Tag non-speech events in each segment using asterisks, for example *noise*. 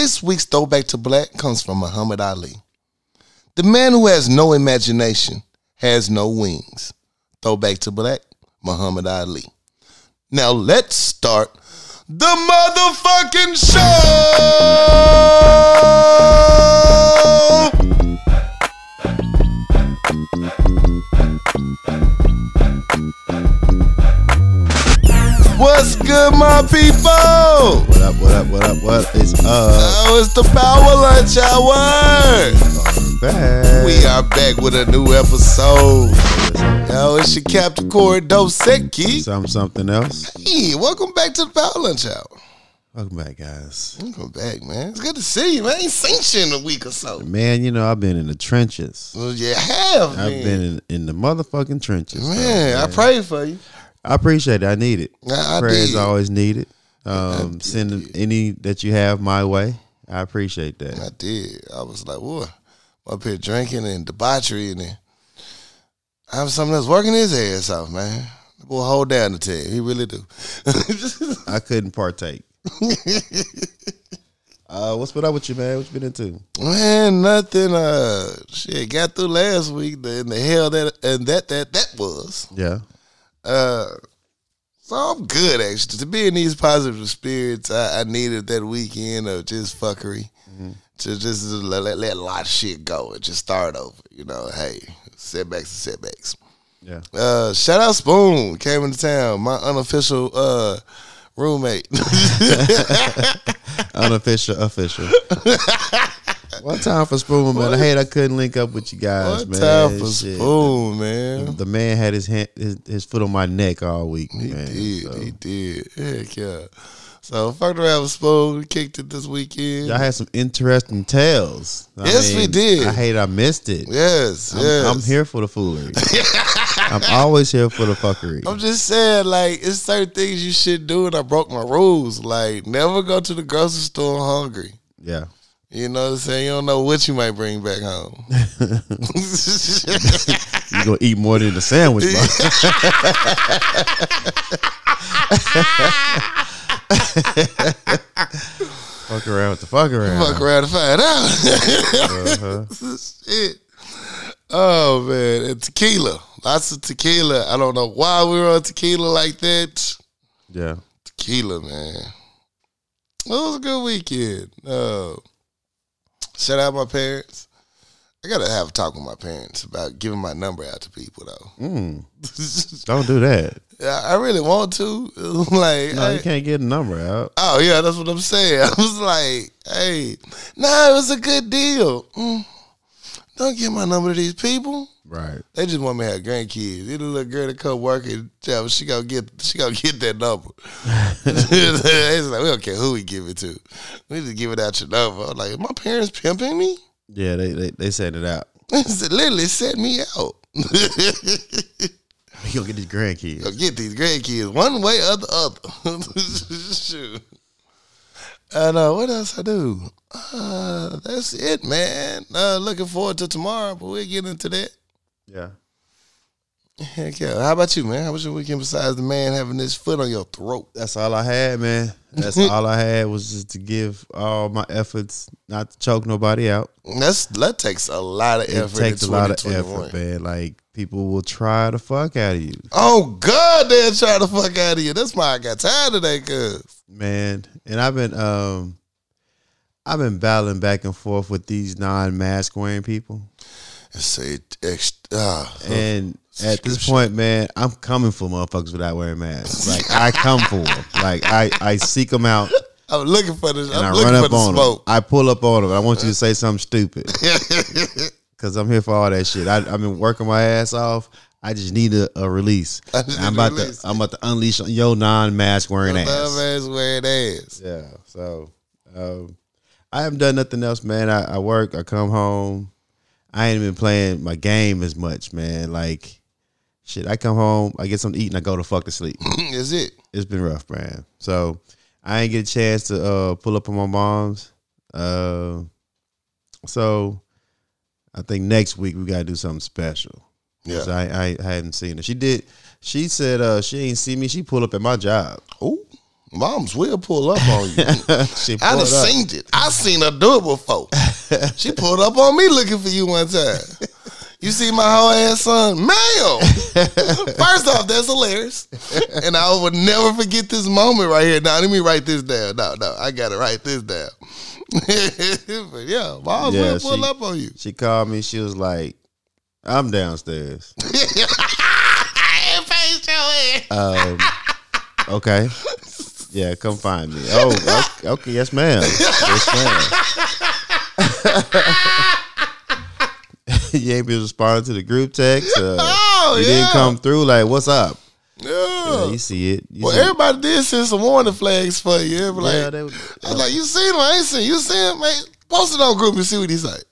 This week's throwback to black comes from Muhammad Ali. The man who has no imagination has no wings. Throwback to black, Muhammad Ali. Now let's start the motherfucking show. What's good, my people? What up, what up, what up, what is up? Oh, it's the Power Lunch Hour. Back. We are back with a new episode. Yo, it's your Captain Corey Dosecki. Some something else. Hey, welcome back to the Power Lunch Hour. Welcome back, guys. Welcome back, man. It's good to see you, man. I ain't seen you in a week or so. Man, you know I've been in the trenches. Well, you have. I've been in, in the motherfucking trenches. though, man, I pray for you. I appreciate it. I need it. I, I Prayers did. always needed. Um, send any that you have my way. I appreciate that. I did. I was like, what? Up here drinking and debauchery, and then I have something that's working his ass off, man. The boy hold down the team. He really do. *laughs* I couldn't partake. *laughs* uh, what's been up with you, man? What you been into? Man, nothing. Uh, shit, got through last week. The, and the hell that and that that that was. Yeah. Uh, so I'm good actually. To be in these positive spirits, I, I needed that weekend of just fuckery. To just let, let, let a lot of shit go and just start over. You know, hey, setbacks and setbacks. Yeah. Uh, shout out Spoon came into town. My unofficial uh roommate. *laughs* *laughs* Unofficial, official. *laughs* One time for Spoon, man. I hate I couldn't link up with you guys, One man. time for Shit. Spoon, man. The man had his hand, his, his foot on my neck all week, He man. did. So, He did. Heck yeah. So fucked around with Spoon. Kicked it this weekend. y'all had some interesting tales. I Yes, we did. I hate I missed it. yes, I'm, yes. I'm here for the foolery. *laughs* I'm always here for the fuckery. I'm just saying, like, it's certain things you should do, and I broke my rules. Like, never go to the grocery store hungry. Yeah. You know what I'm saying? You don't know what you might bring back home. *laughs* *laughs* You gonna eat more than the sandwich, bro. *laughs* fuck around with the fuck around. Fuck around and find out. Uh-huh. Shit. Oh man, and tequila. Lots of tequila. I don't know why we were on tequila like that. Yeah. Tequila, man. It was a good weekend. Uh, shout out my parents. I gotta have a talk with my parents about giving my number out to people though. Mm, *laughs* don't do that. I I really want to. *laughs* like, No, I- you can't get a number out. oh yeah, that's what I'm saying. *laughs* I was like, hey, nah, it was a good deal. Mm, don't give my number to these people. Right. They just want me to have grandkids. Any little girl that come working, yeah, she gonna get she gonna get that number. *laughs* it's like we don't care who we give it to. We just give it out your number. I'm like, my parents pimping me? Yeah, they they, they set it out. *laughs* They literally set me out. *laughs* You gonna get these grandkids. Go get these grandkids one way or the other. Shoot. And uh, what else I do? Uh, that's it, man. Uh, looking forward to tomorrow, but we'll get into that. Yeah. Heck yeah. How about you, man? How was your weekend besides the man having his foot on your throat? That's all I had, man. That's *laughs* all I had was just to give all my efforts not to choke nobody out. That's that takes a lot of It effort. takes a lot of effort, man. Like people will try the fuck out of you, Oh God, they're trying to fuck out of you. That's why I got tired of that. Cause man. And I've been um I've been battling back and forth with these non-mask wearing people. Say ex- ah, And at this point, man, I'm coming for motherfuckers without wearing masks. Like I come for them. Like I I seek them out I'm looking for this. and I'm I looking run for up the on them. I pull up on them. I want you to say something stupid. *laughs* Cause I'm here for all that shit. I, I've been working my ass off. I just need a, a release. I'm about release. to I'm about to unleash on your non-mask wearing Love ass. ass wearing ass. Yeah. So um, I haven't done nothing else, man. I, I work. I come home. I ain't been playing my game as much, man. Like shit. I come home. I get something to eat and I go to fuck to sleep. *clears throat* Is it? it's been rough, man. So I ain't get a chance to uh, pull up on my mom's. Uh, so I think next week we gotta do something special. Yeah. I, I I hadn't seen her. She did. She said uh, she ain't see me. She pulled up at my job. Oh, Moms will pull up on you. *laughs* she I done pulled up. seen it. I seen her do it before. She pulled up on me looking for you one time. You see my whole ass son, ma'am. First off, that's hilarious, and I would never forget this moment right here. Now let me write this down. No, no, I gotta write this down. *laughs* but yeah, moms Yeah, will pull up on you. She called me. She was like, "I'm downstairs." *laughs* Um, okay. Yeah, come find me. Oh, okay, okay yes, ma'am. Yes, ma'am. *laughs* you ain't been responding to the group text. Uh, *laughs* Oh, you yeah. didn't come through. Like, what's up? Yeah. Yeah, you see it. You well, see- everybody did send some warning flags for you. Were like, yeah, they, I was like, you seen him? I ain't seen. You seen him? Man, post it on group and see what he's *laughs* like.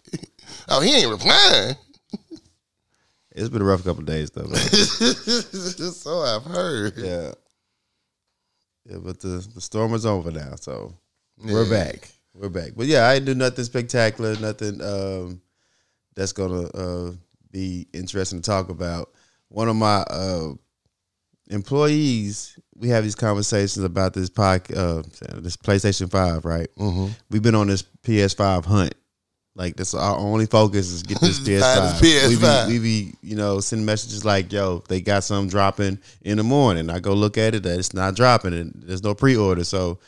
oh, he ain't replying. it's been a rough couple days though. So I've heard. yeah, yeah, but the the storm is over now, so we're back. We're back. But yeah, I didn't do nothing spectacular, nothing um, that's gonna uh, be interesting to talk about. One of my uh, employees, we have these conversations about this pod, uh, this PlayStation Five, right? Mm-hmm. We've been on this PS5 hunt. Like that's our only focus is get this *laughs* PS5. this We PS5. be, we be, you know, sending messages like, "Yo, they got something dropping in the morning." I go look at it, that it's not dropping, and there's no pre-order. So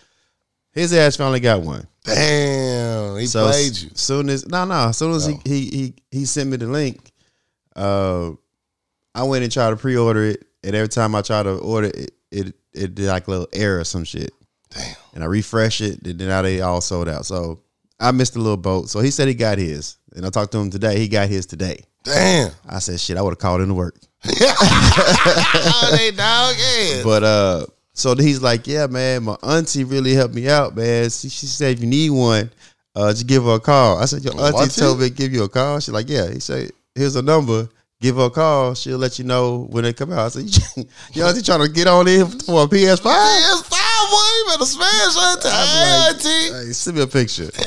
his ass finally got one. Damn, he so played you. Soon as no, no, as soon as he, he he he sent me the link, uh, I went and tried to pre-order it, and every time I tried to order it, it it did like a little error or some shit. Damn. And I refresh it, and then now they all sold out. So I missed a little boat. So he said he got his, and I talked to him today. He got his today. Damn. I said, shit, I would have called in to work. *laughs* oh, they dog ass. But uh, so he's like, yeah, man, my auntie really helped me out, man. She, she said if you need one, uh, just give her a call. I said, your auntie, Auntie? told me to give you a call. She's like, yeah. He said, here's a number. Give her a call. She'll let you know when they come out. I said, *laughs* your auntie trying to get on in for a PS5? PS5, boy, you better smash to I'm like, auntie. Hey, send me a picture. *laughs*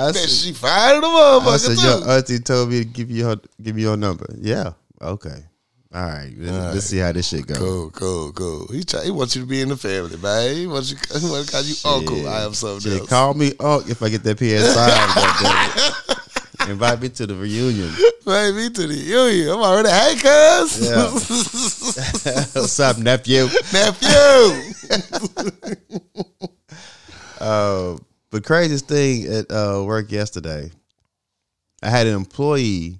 I said, she fired the motherfucker I said, too. your auntie told me to give you her, give you your number. Yeah. Okay. All right. Let's, let's see how this shit goes. Cool, cool, cool. He try, he wants you to be in the family, man. He wants you. *laughs* He want to call you uncle. I am something Shit, else. call me uncle if I get that PS5. *laughs* Invite me to the reunion. Man, me to the union. I'm already. Hey, cuz. *laughs* What's up, nephew? Nephew. Uh, but craziest thing at uh, work yesterday, I had an employee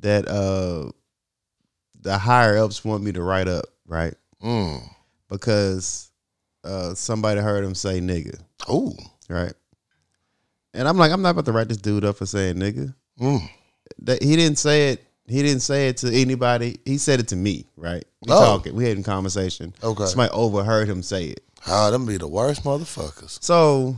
that uh, the higher ups want me to write up, right? mm. Because uh, somebody heard him say nigga, Oh. right? And I'm like, I'm not about to write this dude up for saying nigga. Mm. that he didn't say it. He didn't say it to anybody. He said it to me, right? We Oh. talking. We had a conversation. Okay. Somebody overheard him say it. Oh, them be the worst motherfuckers. So,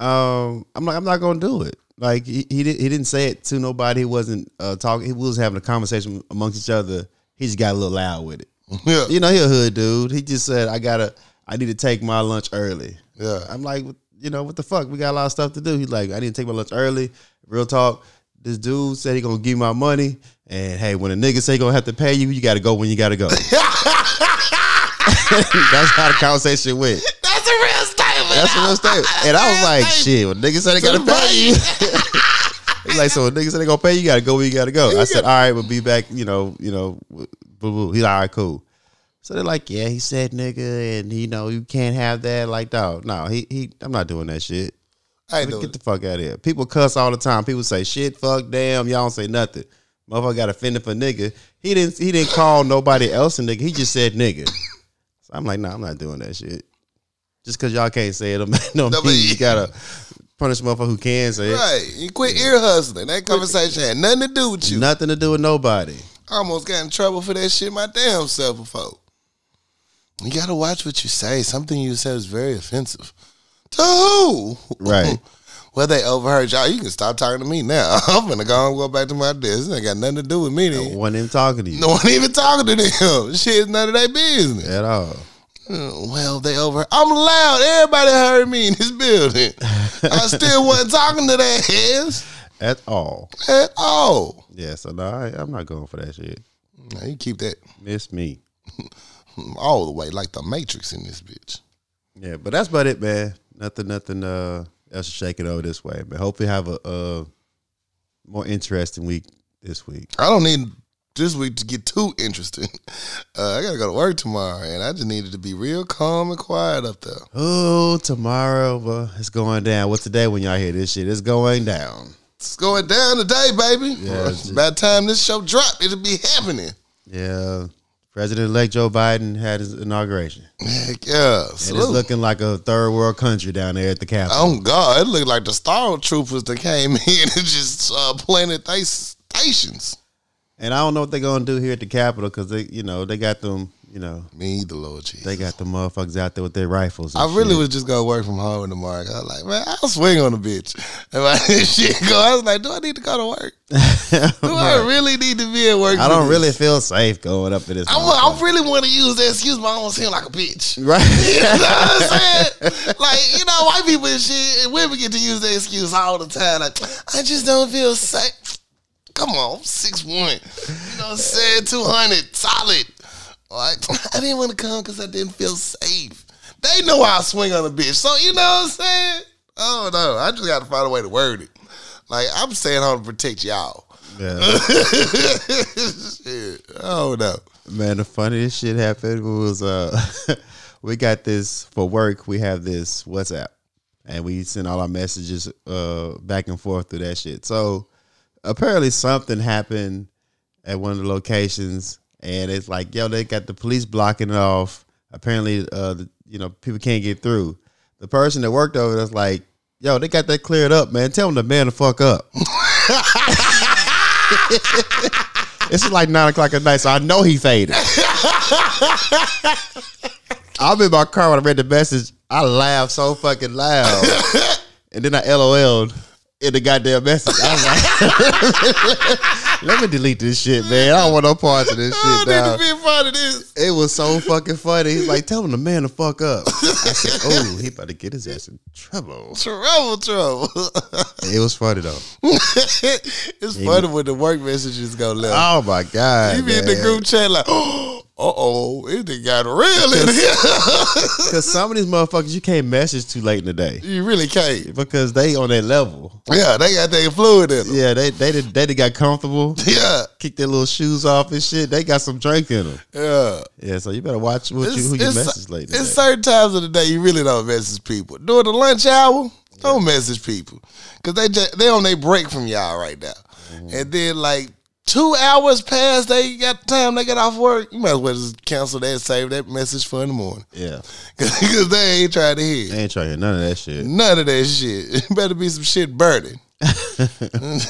um, I'm like, I'm not gonna do it. Like he he, did, he didn't say it to nobody. He wasn't uh, talking. He was having a conversation amongst each other. He just got a little loud with it. Yeah. You know, he a hood dude. He just said, I gotta, I need to take my lunch early. Yeah. I'm like, you know, what the fuck? We got a lot of stuff to do. He's like, I need to take my lunch early. Real talk. This dude said he gonna give my money, and hey, when a nigga say he gonna have to pay you, you gotta go when you gotta go. *laughs* *laughs* That's how the conversation went. That's a real statement. That's a real statement. And I was like, *laughs* shit, when niggas say they gotta pay you. He's like, so niggas say they gonna pay you, gotta go where you gotta go. I said, all right, we'll be back, you know, you know, boo boo. He's like, all right, cool. So they're like, yeah, he said nigga, and you know, you can't have that. Like, dog, no, he he I'm not doing that shit. I ain't Get the fuck out of here. People cuss all the time. People say shit, fuck, damn. Y'all don't say nothing. Motherfucker got offended for nigga. He didn't. He didn't call nobody else a nigga. He just said nigga. So I'm like, nah, I'm not doing that shit. Just because y'all can't say it, don't *laughs* no No, mean you gotta punish motherfucker who can say it. Right. You quit ear hustling. That conversation had nothing to do with you. Nothing to do with nobody. I almost got in trouble for that shit my damn self before. You gotta watch what you say. Something you said is very offensive. To who? Right. *laughs* well, they overheard y'all. You can stop talking to me now. *laughs* I'm gonna go and go back to my desk. This ain't got nothing to do with me then. Wasn't even talking to you No one even talking to them. *laughs* Shit is none of their business. at all. Uh, Well, they over. I'm loud. Everybody heard me in this building. I still wasn't talking to their ass At all. at all. Yeah. So no, I, I'm not going for that shit. Now you keep that. Miss me. *laughs* all the way, like the Matrix in this bitch. Yeah, but that's about it, man. Nothing, nothing uh, else to shake it over this way. But hopefully, have a, a more interesting week this week. I don't need this week to get too interesting. *laughs* Uh, I gotta go to work tomorrow, and I just needed to be real calm and quiet up there. Oh, tomorrow, well, it's going down. What's the day when y'all hear this shit? It's going down. It's going down today, baby. Yeah, it's- By the time this show drop, it'll be happening. Yeah, President-elect Joe Biden had his inauguration. Heck yeah. And it's looking like a third world country down there at the Capitol. Oh God, it looked like the Star Troopers that came *laughs* in and just uh, planted they stations. And I don't know what they're gonna do here at the Capitol because they, you know, they got them, you know, Me either, Lord Jesus. they got the motherfuckers out there with their rifles. I really shit. was just gonna work from home tomorrow. I was like, man, I'll swing on the bitch. *laughs* And my *laughs* shit go. I was like, do I need to go to work? *laughs* Do I really need to be at work? I don't this? really feel safe going up to this. I, I really want to use that excuse, but I don't seem like a bitch. right. You know what I'm saying? Like, you know, white people and shit, and women get to use that excuse all the time. Like, I just don't feel safe. Come on, I'm 6'1. You know what I'm saying? 200, solid. Like, *laughs* I didn't want to come because I didn't feel safe. They know I swing on a bitch. So, you know what I'm saying? Oh, no. I just got to find a way to word it. Like, I'm staying home to protect y'all. Yeah. *laughs* shit. Oh, no. Man, the funniest shit happened was uh *laughs* we got this for work, we have this WhatsApp. And we send all our messages uh back and forth through that shit. So apparently something happened at one of the locations and it's like, yo, they got the police blocking it off. Apparently uh the, you know, people can't get through. The person that worked over there's like, yo, they got that cleared up, man. Tell them to man the fuck up. *laughs* It's like nine o'clock at night, so I know he faded. *laughs* I'm in my car when I read the message. I laughed so fucking loud, *laughs* and then I LOL'd in the goddamn message. I like, *laughs* "Let me delete this shit, man. I don't want no parts of this oh, I shit." need Now. to be a part of this. It was so fucking funny. He's like, "Tell him the man to fuck up." I said, *laughs* "Oh, he about to get his ass in trouble." Trouble, trouble. It was funny though. *laughs* it's funny when the work messages go left. Oh my god! you be in the group chat like, *gasps* oh, uh oh, it done got real in here. *laughs* Because some of these motherfuckers you can't message too late in the day you really can't. because they on that level. Yeah, they got that fluid in them. Yeah, they they did they did got comfortable, *laughs* Yeah, kick their little shoes off and shit. They got some drink in them. yeah. Yeah, so you better watch what you, who you message late. in it's day. certain times of the day you really don't message people. During the lunch hour, don't message people because they just, they on their break from y'all right now. Mm-hmm. And then like two hours past, they got time they get off work. You might as well just cancel that, save that message for in the morning Yeah, *laughs* because they ain't trying to hear. I ain't trying to hear none of that shit. None of that shit. *laughs* Better be some shit burning. *laughs*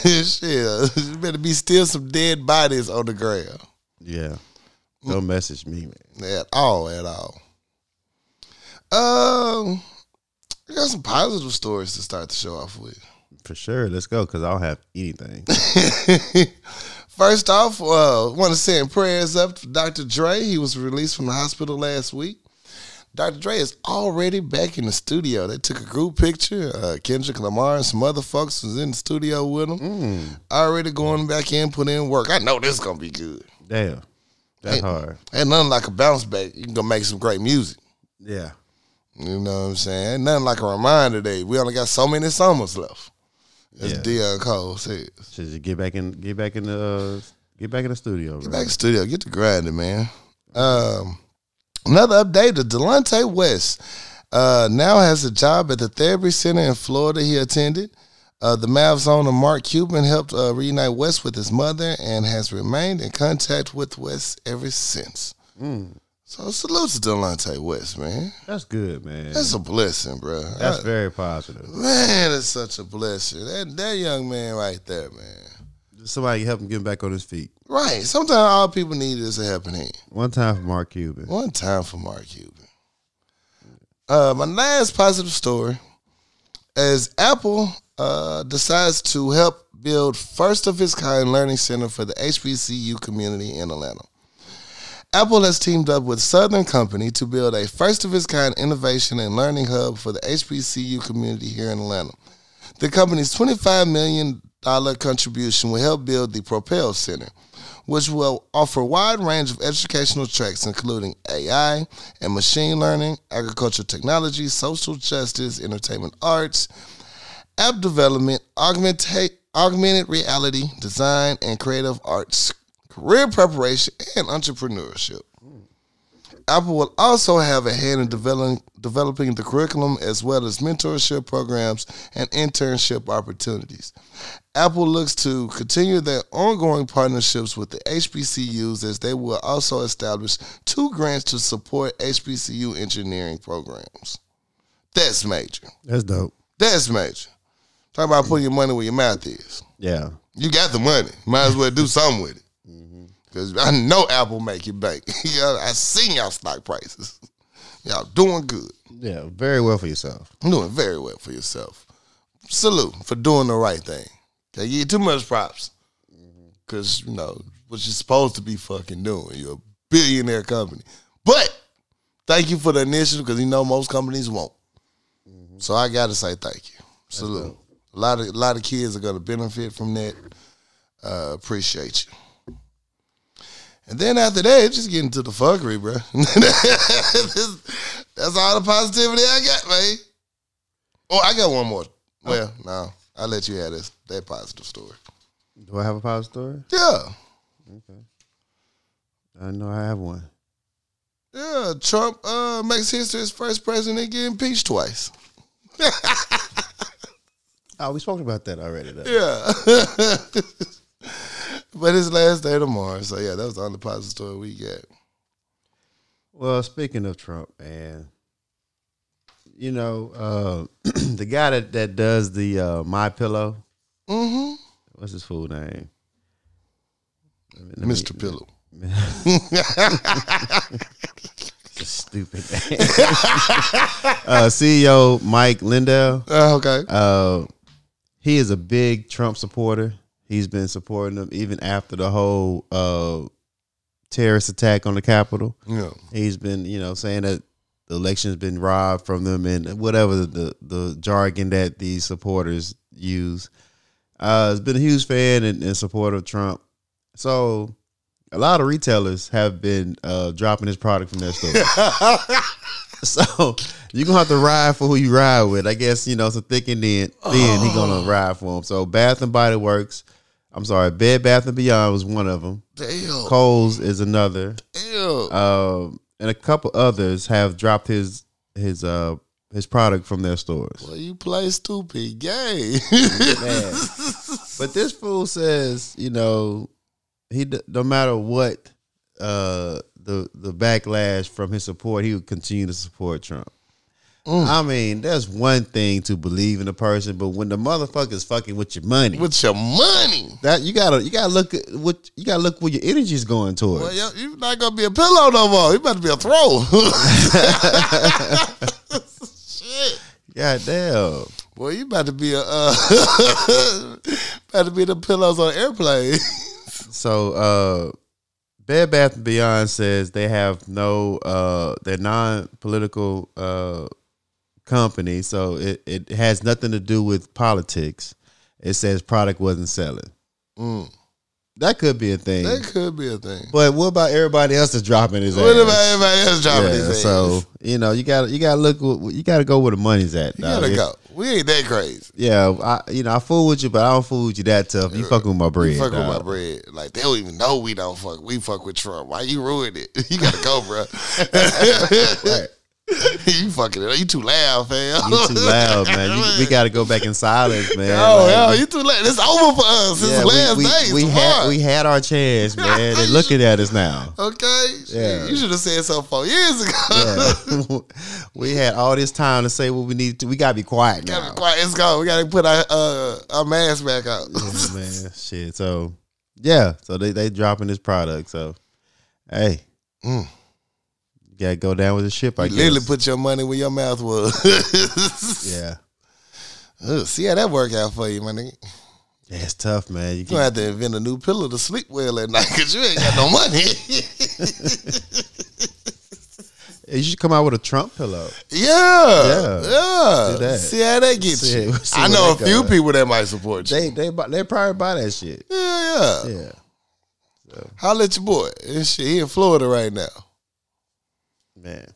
shit. Better be still some dead bodies on the ground. Yeah, don't message me, man. At all, at all. Um, I got some positive stories to start the show off with. For sure, let's go because I don't have anything. First off, uh, want to send prayers up to Dr. Dre. He was released from the hospital last week. Dr. Dre is already back in the studio. They took a group picture. Uh, Kendrick Lamar and some other folks was in the studio with him. Mm, Already going back in, put in work. I know this is gonna be good. damn, that's Hey. hard. Ain't nothing like a bounce back. You can go make some great music. Yeah, You know what I'm saying? Ain't nothing like a reminder day. We only got so many summers left. As Yeah. Dion Cole says. should you get back in, get back in the, uh, get back in the studio, Get bro. back to the studio. Get to grinding, man. Um, another update: the Delonte West uh, now has a job at the therapy center in Florida. He attended. Uh, the Mavs owner Mark Cuban helped uh, reunite West with his mother and has remained in contact with West ever since. Mm, So salute to Delonte West, man. that's good, man. That's a blessing, bro. That's I- very positive. man, it's such a blessing. That that young man right there, man. Somebody help him get back on his feet. Right. Sometimes all people need is a helping hand. One time for Mark Cuban. One time for Mark Cuban. Uh, my last positive story is Apple uh, decides to help build first of its kind learning center for the HBCU community in Atlanta. Apple has teamed up with Southern Company to build a first of its kind innovation and learning hub for the HBCU community here in Atlanta. The company's $25 million contribution will help build the Propel Center, which will offer a wide range of educational tracks, including AI and machine learning, agricultural technology, social justice, entertainment arts, app development, augmented reality, design, and creative arts, career preparation, and entrepreneurship. Apple will also have a hand in developing, developing the curriculum as well as mentorship programs and internship opportunities. Apple looks to continue their ongoing partnerships with the HBCUs as they will also establish two grants to support HBCU engineering programs. That's major. That's dope. That's major. Talk about putting your money where your mouth is. Yeah. You got the money. Might as well do something with it. Because I know Apple make you bank. *laughs* yeah, I seen y'all stock prices. Y'all doing good. Yeah. Very well for yourself. I'm doing very well for yourself. Salute for doing the right thing. Can't give you too much props. Because, you know, what you're supposed to be fucking doing. You're a billionaire company. But thank you for the initiative because you know most companies won't. So I got to say thank you. Salute. A lot of a lot of kids are going to benefit from that. Uh, appreciate you. And then after that, just get into the fuckery, bro. *laughs* That's all the positivity I got, man. Oh, I got one more. Well, no, I'll let you have this that positive story. Do I have a positive story? Yeah. Okay. I know I have one. Yeah, Trump uh, makes history as first president to get impeached twice. *laughs* Oh, we spoke about that already. Though. Yeah. *laughs* but his last day tomorrow. So yeah, that was the only positive story we got. Well, speaking of Trump, man, you know uh, *clears throat* the guy that that does the uh, My Pillow. Mm-hmm. What's his full name? Let me- Mr. Pillow. *laughs* Stupid. *laughs* uh, CEO Mike Lindell. Uh, okay. Uh, he is a big Trump supporter. He's been supporting them even after the whole uh, terrorist attack on the Capitol. Yeah. He's been, you know, saying that the election's been robbed from them and whatever the the jargon that these supporters use. Uh, has been a huge fan and, and supporter of Trump. So a lot of retailers have been uh, dropping his product from their store. *laughs* *laughs* so you're gonna have to ride for who you ride with. I guess you know, so thick and thin, thin he gonna ride for him. So Bath and Body Works, I'm sorry, Bed Bath and Beyond was one of them. Damn. Kohl's is another, Damn. um, and a couple others have dropped his his uh his product from their stores. well, you play stupid gay. Man. But this fool says, you know, he d- no matter what uh the the backlash from his support, he would continue to support Trump. I mean, there's one thing to believe in a person, but when the motherfucker's fucking with your money, With your money. that you gotta you gotta look at what you gotta look where your energy's going towards. Well, yo, you're not gonna be a pillow no more. You better be a throw. *laughs* Shit. God damn. Boy, you about to be a uh, *laughs* about to be the pillows on airplane. So uh Bed Bath and Beyond says they have no uh they're non political uh company, so it, it has nothing to do with politics. It says product wasn't selling. Mm, That could be a thing. that could be a thing. but what about everybody else that's dropping his What about everybody else dropping Yeah, his so ass? you know you got you got to look you got to go where the money's at. You dog. gotta go. We ain't that crazy. Yeah, I you know I fool with you, but I don't fool with you that tough. You fucking with my bread. You fuck with my bread. Like they don't even know we don't fuck. We fuck with Trump. Why you ruined it? *laughs* You gotta go, bro. *laughs* Right. *laughs* you fucking it. You too loud, fam. You too loud, man. You, we *laughs* got to go back in silence, man. Oh, Like, hell, you too late. It's over for us. It's Yeah, last we, we, we had we had our chance, *laughs* man. They're looking at us now. Okay. Yeah. You should have said something four years ago. Yeah. we had all this time to say what we need to. We gotta be quiet now. gotta be quiet. Let's go. We gotta put our uh, our mask back out. Yeah, man, shit. So yeah, so they they dropping this product. So hey, Mm. You gotta go down with the ship. I You guess. literally put your money where your mouth was. *laughs* yeah, Ugh, see how that work out for you, my nigga. yeah, it's tough, man. You gonna have to invent a new pillow to sleep well at night because you ain't got no money. *laughs* You should come out with a Trump pillow. Yeah, Yeah. yeah. That. See how that gets See- you. *laughs* see I know a few people that might support you. They they buy, they probably buy that shit. yeah, yeah. Yeah, Holla at your boy. He in Florida right now. Man.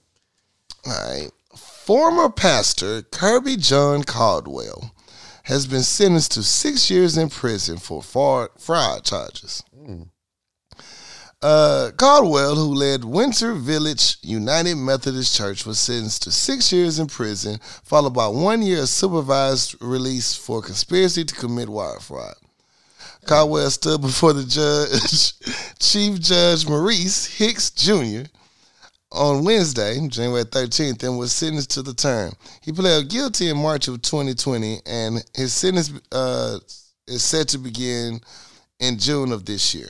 All right. Former pastor Kirbyjon Caldwell has been sentenced to six years in prison for fraud, fraud charges. Uh, Caldwell, who led Windsor Village United Methodist Church, was sentenced to six years in prison, followed by one year of supervised release for conspiracy to commit wire fraud. Caldwell stood before the judge, *laughs* Chief Judge Maurice Hicks Jr., on Wednesday, January 13th, and was sentenced to the term. He pled guilty in March of 2020, and his sentence uh, is set to begin in June of this year.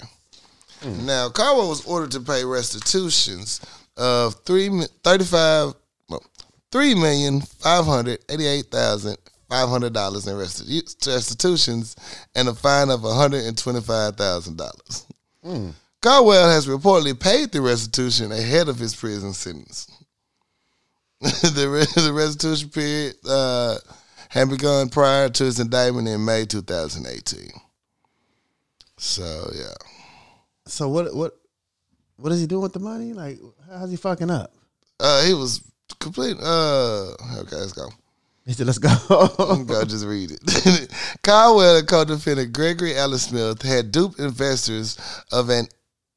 Now, Caldwell was ordered to pay restitutions of three 35 well, three million five hundred eighty-eight thousand five hundred dollars in restitu- restitutions and a fine of one hundred and twenty-five thousand dollars. Caldwell has reportedly paid the restitution ahead of his prison sentence. *laughs* the, re- the restitution period uh, had begun prior to his indictment in May 2018. So yeah, So what what what is he doing with the money? Like, how's he fucking up? uh, he was complete. Uh, okay, let's go. He said, "Let's go." I'm gonna *laughs* just read it. *laughs* Caldwell and co-defendant Gregory Allen Smith had duped investors of an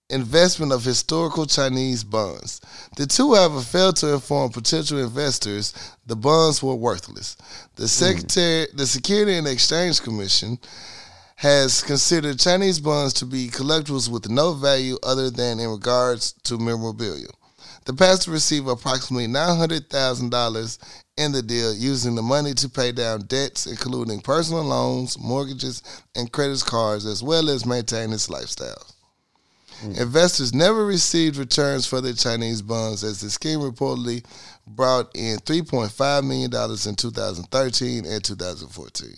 investment of historical Chinese bonds. The two, however, failed to inform potential investors the bonds were worthless. The mm. secretary, the Security and Exchange Commission, has considered Chinese bonds to be collectibles with no value other than in regards to memorabilia. The pastor received approximately nine hundred thousand dollars in the deal, using the money to pay down debts, including personal loans, mortgages, and credit cards, as well as maintain his lifestyle. Investors never received returns for their Chinese bonds, as the scheme reportedly brought in $3.5 million in 2013 and 2014.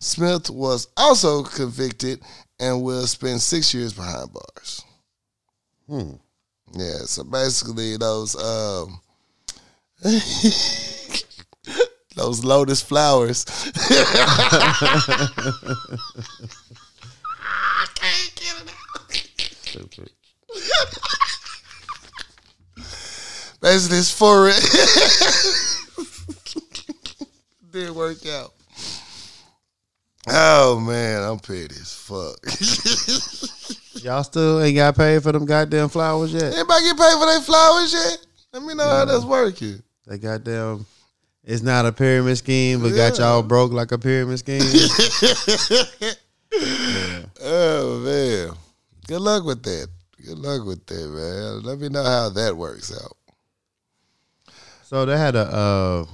Smith was also convicted and will spend six years behind bars. Hmm. Yeah, so basically those um *laughs* those lotus flowers. *laughs* I can't get it *laughs* it's for it. Didn't work out. Oh man, I'm petty as fuck. Y'all still ain't got paid for them goddamn flowers yet. Anybody get paid for their flowers yet? Let me know how that's working. They goddamn. It's not a pyramid scheme, but got y'all broke like a pyramid scheme. *laughs* Oh man, good luck with that. Good luck with that, man. Let me know how that works out. so they had a uh,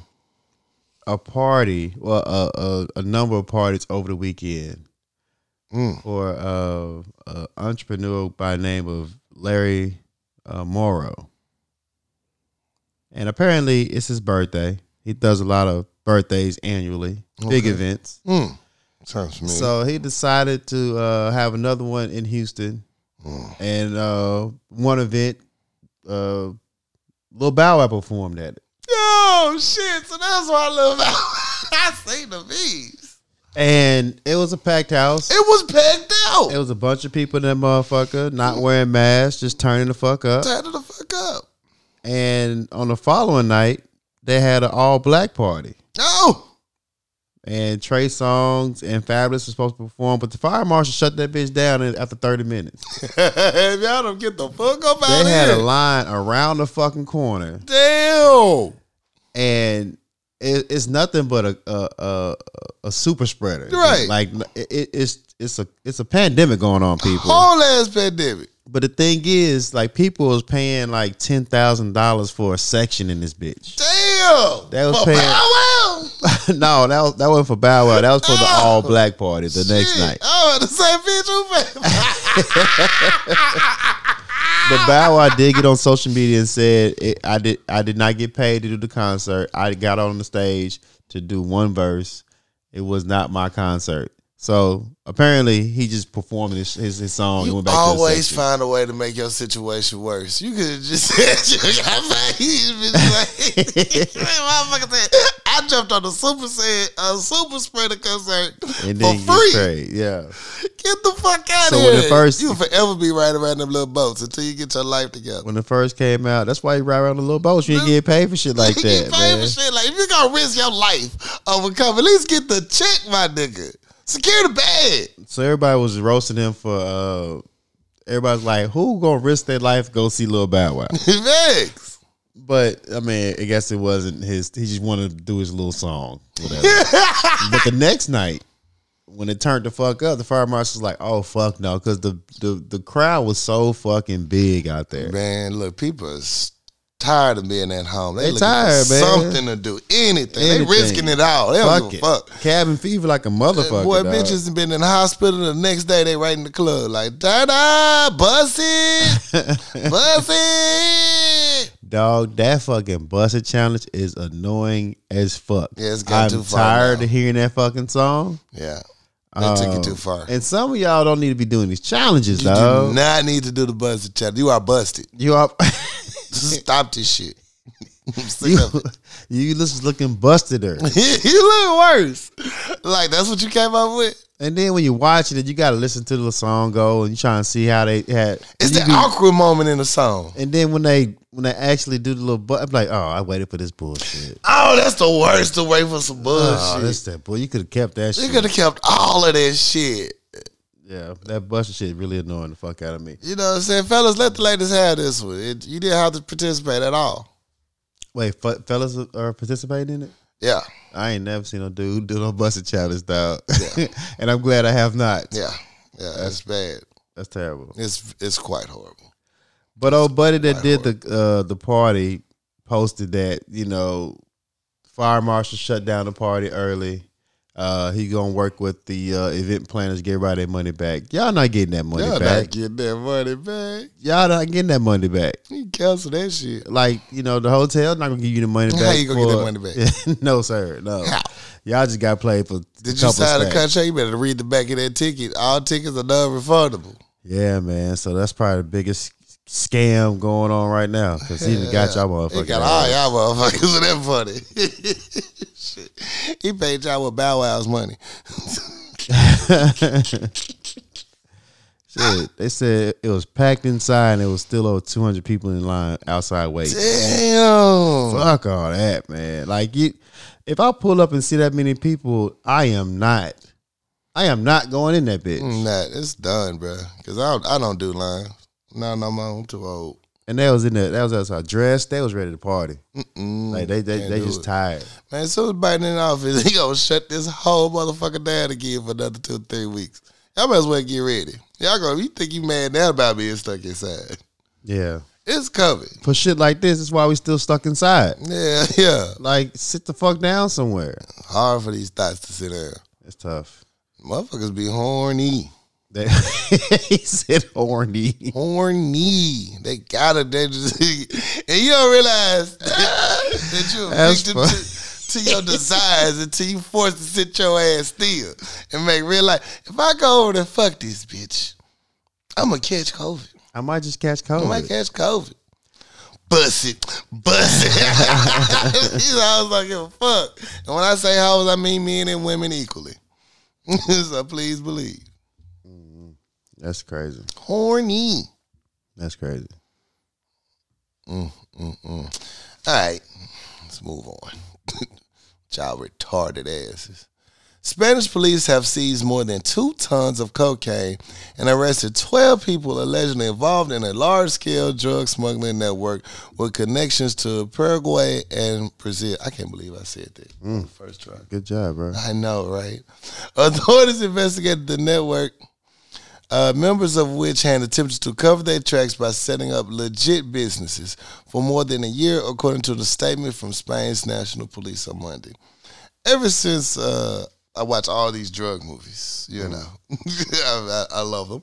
a party, well, a, a a number of parties over the weekend Mm. for uh, an entrepreneur by the name of Larry uh, Morrow, and apparently it's his birthday. He does a lot of birthdays annually, big events. Mm. Sounds familiar. So he decided to uh, have another one in Houston, and uh, one event, uh, Lil Bow Wow performed at it, Yo, shit. So that's why *laughs* I love I seen the bees. and it was a packed house. It was packed out. It was a bunch of people in that motherfucker, not wearing masks, just turning the fuck up. Turn it the fuck up. And on the following night, they had an all black party. No. And Trey Songz and Fabolous was supposed to perform, but the fire marshal shut that bitch down after 30 minutes. *laughs* if y'all don't get the fuck up out They had here. a line around the fucking corner. Damn. and it, it's nothing but a a, a a super spreader. Right. Like it, it's it's a it's a pandemic going on, people. Whole ass pandemic. But the thing is, like people was paying like ten thousand dollars for a section in this bitch. Damn. That was For paying- Bow Wow? *laughs* no, that was that wasn't for Bow Wow. That was for the Oh. all black party the next night. Was the same bitch who paid. *laughs* But Bow Wow did get on social media and said, it, "I did I did not get paid to do the concert. I got on the stage to do one verse. It was not my concert. So apparently he just performed his his, his song and You went back to always the section. find a way to make your situation worse. You could have just *laughs* said, you got my- he's been like- *laughs* I jumped on the super said, a uh, super spreader concert and then for free. get. Yeah. Get the fuck out So of here. first- You'll forever be riding around them little boats until you get your life together. When it first came out, that's why you ride around the little boats. You ain't get paid for shit *laughs* like You that, get paid man. for shit. Like, if you're to risk your life over come, at least get the check, my nigga. Secure the bag. So everybody was roasting him for. uh Everybody's like, "Who gonna risk their life to go see Lil Bow Wow?" *laughs* Vex. But I mean, I guess it wasn't his. He just wanted to do his little song, whatever. *laughs* but the next night, when it turned the fuck up, the fire marshal's like, "Oh fuck no," because the, the the crowd was so fucking big out there. Man, look, people are s- tired of being at home. They, They tired, man. something to do. Anything. Anything. They risking it all. They don't Fuck give it, a fuck. cabin fever like a motherfucker. Boy, dog. bitches been in the hospital. The next day, they right in the club like, da da, bust it, *laughs* bust it. Dog, that fucking busted challenge is annoying as fuck. Yeah, it's gone I'm too far tired now. of hearing that fucking song. Yeah, that took Um, too far. And some of y'all don't need to be doing these challenges, You dog. do not need to do the busted challenge. You are busted. You are *laughs* Just stop this shit. *laughs* You, *laughs* you just looking busteter. *laughs* you look worse. Like that's what you came up with. And then when you watch it, you got to listen to the song go, and you trying to see how they had. It's the be- awkward moment in the song. And then when they when they actually do the little, but I'm like, oh, I waited for this bullshit. Oh, that's the worst to wait for some bullshit. Oh, bullshit. that's that boy. You could have kept that you shit. could have kept all of that shit. Yeah, that busted shit really annoying the fuck out of me. You know what I'm saying? Fellas, let the ladies have this one. It, you didn't have to participate at all. Wait, f- fellas are participating in it? Yeah, I ain't never seen a dude do no busted challenge, dog. *laughs* and I'm glad I have not. yeah, yeah. That's bad. That's terrible. It's it's quite horrible. But old buddy that did the uh, the party posted that you know fire marshal shut down the party early. Uh, he gonna work with the uh, event planners, get everybody their money back. Y'all not getting that money back. Y'all back. not getting that money back. Y'all not getting that money back. You cancel that shit. Like you know, the hotel not gonna give you the money back. How you gonna get that money back? *laughs* no, sir. No. How? Y'all just got played for. Did you sign a contract? You better read the back of that ticket. All tickets are non-refundable. Yeah, man. So that's probably the biggest scam going on right now because he done got *laughs* y'all motherfuckers. He got all y'all motherfuckers *laughs* with that funny. Shit. *laughs* He paid y'all with Bow Wow's money. Shit, they said it was packed inside and it was still over 200 people in line outside waiting. Damn. Fuck all that, man. Like you, if I pull up and see that many people, I am not. I am not going in that bitch. Nah, it's done, bro. Cause I don't, I don't do lines. No, no more. I'm too old. And they was in there. That was outside dressed. They was ready to party. Mm-mm. Like they they, they just it. tired. Man, as soon as Biden in office, *laughs* he gonna shut this whole motherfucker down again for another two, three weeks. Y'all might as well get ready. Y'all gonna, you think you mad now about being stuck inside? Yeah. It's coming. For shit like this, that's why we still stuck inside. Yeah, *laughs* yeah. Like sit the fuck down somewhere. Hard for these thoughts to sit there. It's tough. Motherfuckers be horny. They, *laughs* he said horny. Horny. They gotta, they just, *laughs* and you don't realize *laughs* that you're a victim to, to your desires until you forced to sit your ass still and make real life. If I go over and fuck this bitch, I'm gonna catch COVID. I might just catch COVID. I might catch COVID. Bust it, bust it. Don't give a fuck. And when I say hoes, I mean men and women equally. so please believe. That's crazy. Horny. That's crazy. Mm, mm, mm. All right, let's move on. *laughs* Y'all retarded asses. Spanish police have seized more than two tons of cocaine and arrested 12 people allegedly involved in a large scale drug smuggling network with connections to Paraguay and Brazil. I can't believe I said that the first try. Good job, bro. I know, right? Authorities investigated the network, uh, members of which had attempted to cover their tracks by setting up legit businesses for more than a year, according to the statement from Spain's national police on Monday. Ever since uh, I watch all these drug movies, you know, *laughs* I, I, I love them,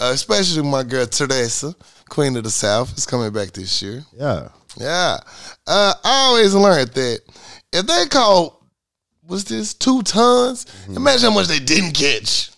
uh, especially my girl Teresa, Queen of the South, is coming back this year. Yeah. Yeah. Uh, I always learned that if they call was this two tons? Mm-hmm. Imagine how much they didn't catch.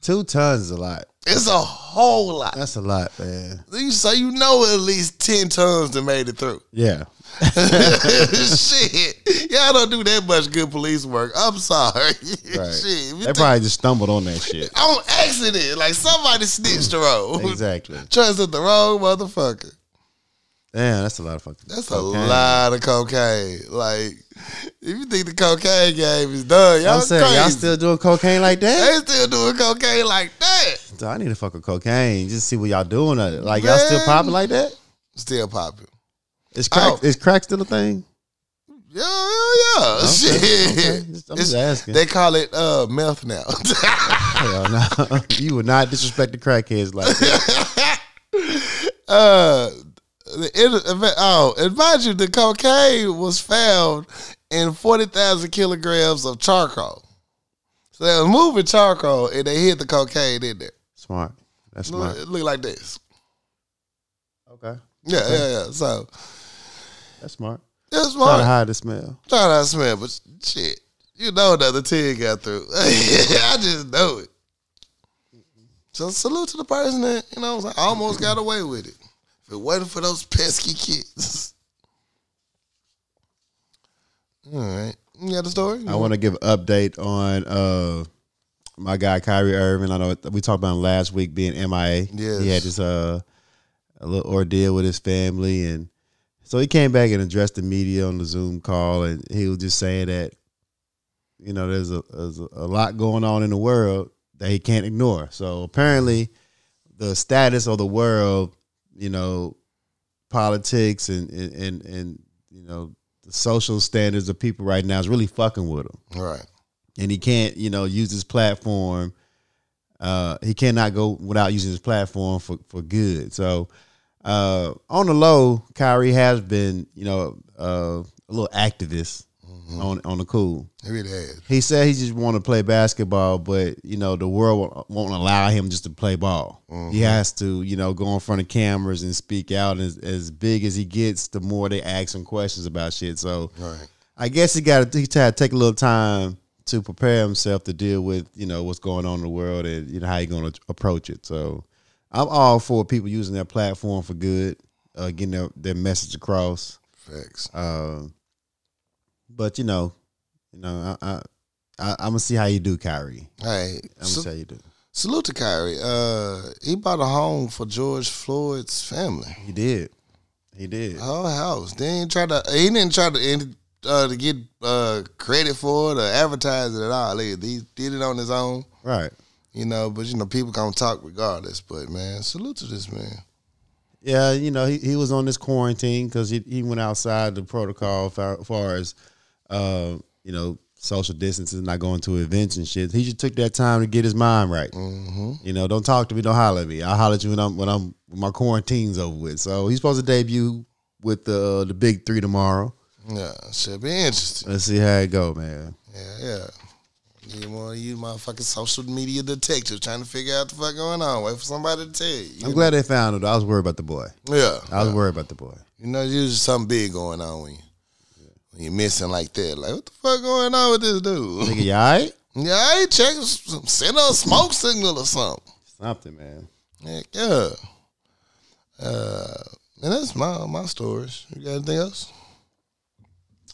Two tons is a lot. It's a whole lot. That's a lot, man. So you know at least ten tons that made it through. Yeah. *laughs* *laughs* Shit, y'all don't do that much good police work. I'm sorry. *laughs* Right. Shit, They probably just stumbled on that shit. on accident. Like somebody snitched the road. Exactly. Trusted the wrong motherfucker. Damn, that's a lot of fucking. That's cocaine. a lot of cocaine. Like, if you think the cocaine game is done, y'all I'm saying crazy. y'all still doing cocaine like that? they still doing cocaine like that. So I need to fuck with cocaine. Just see what y'all doing. At it. Like y'all still popping like that? Still popping. Is crack? Oh. Is crack still a thing? Yeah, yeah, yeah. Okay, Shit. okay. Just- I'm just *laughs* asking. They call it uh, meth now. *laughs* Hell no. *laughs* you would not disrespect the crackheads like that. uh, the, oh, and mind you, the cocaine was found in 40,000 kilograms of charcoal. So they was moving charcoal and they hid the cocaine in there. Smart. That's Look, smart. it looked like this. Okay. Yeah, yeah, yeah. So That's smart. it's Try to smart. hide the smell. Try not to smell, but shit, you know another 10 got through. *laughs* I just know it. So salute to the person that, you know, saying, almost got away with it. If it wasn't for those pesky kids. *laughs* All right. You got the story? I want to give an update on uh my guy Kyrie Irving. I know we talked about him last week being MIA. Yes. He had this uh a little ordeal with his family and so he came back and addressed the media on the Zoom call and he was just saying that you know there's a there's a lot going on in the world that he can't ignore. So apparently the status of the world, you know, politics and and and, and you know the social standards of people right now is really fucking with him Right. and he can't, you know, use his platform. Uh, he cannot go without using his platform for for good. So, uh, on the low, Kyrie has been, you know, uh, a little activist on on the cool. It really has. He said he just want to play basketball, but you know the world won't- allow him just to play ball. He has to, you know, go in front of cameras and speak out. As as big as he gets, the more they ask him questions about shit. So Right. I guess he got he had to take a little time to prepare himself to deal with you know what's going on in the world and you know how you going to approach it. So I'm all for people using their platform for good, uh, getting their, their message across. Facts. Um, but you know, you know, I, I, I I'm gonna see how you do, Kyrie. Hey, I'm gonna sa- see how you do. salute to Kyrie. Uh, he bought a home for George Floyd's family. He did, he did. whole house. They didn't try to. He didn't try to uh, to get uh, credit for it or advertise it at all. He, he did it on his own, Right. you know. But you know, people gonna talk regardless. But man, salute to this man. Yeah, you know, he, he was on this quarantine because he, he went outside the protocol far, far as, uh, you know, social distancing, not going to events and shit. He just took that time to get his mind right. Mm-hmm. You know, don't talk to me, don't holler at me. I'll holler at you when I'm when I'm when my quarantine's over with. So he's supposed to debut with the the big three tomorrow. Yeah, should be interesting. Let's see how it go, man. Yeah, yeah. You want to use motherfucking social media detective trying to figure out the fuck going on. Wait for somebody to tell you. you I'm glad they found it. I was worried about the boy. Yeah, I was worried about the boy. You know, usually something big going on when you you're missing like that. Like, what the fuck going on with this dude? Nigga, you all right? *laughs* yeah, I ain't checking. Send a smoke signal or something. Something, man. Heck yeah. Uh, and that's my my stories. You got anything else?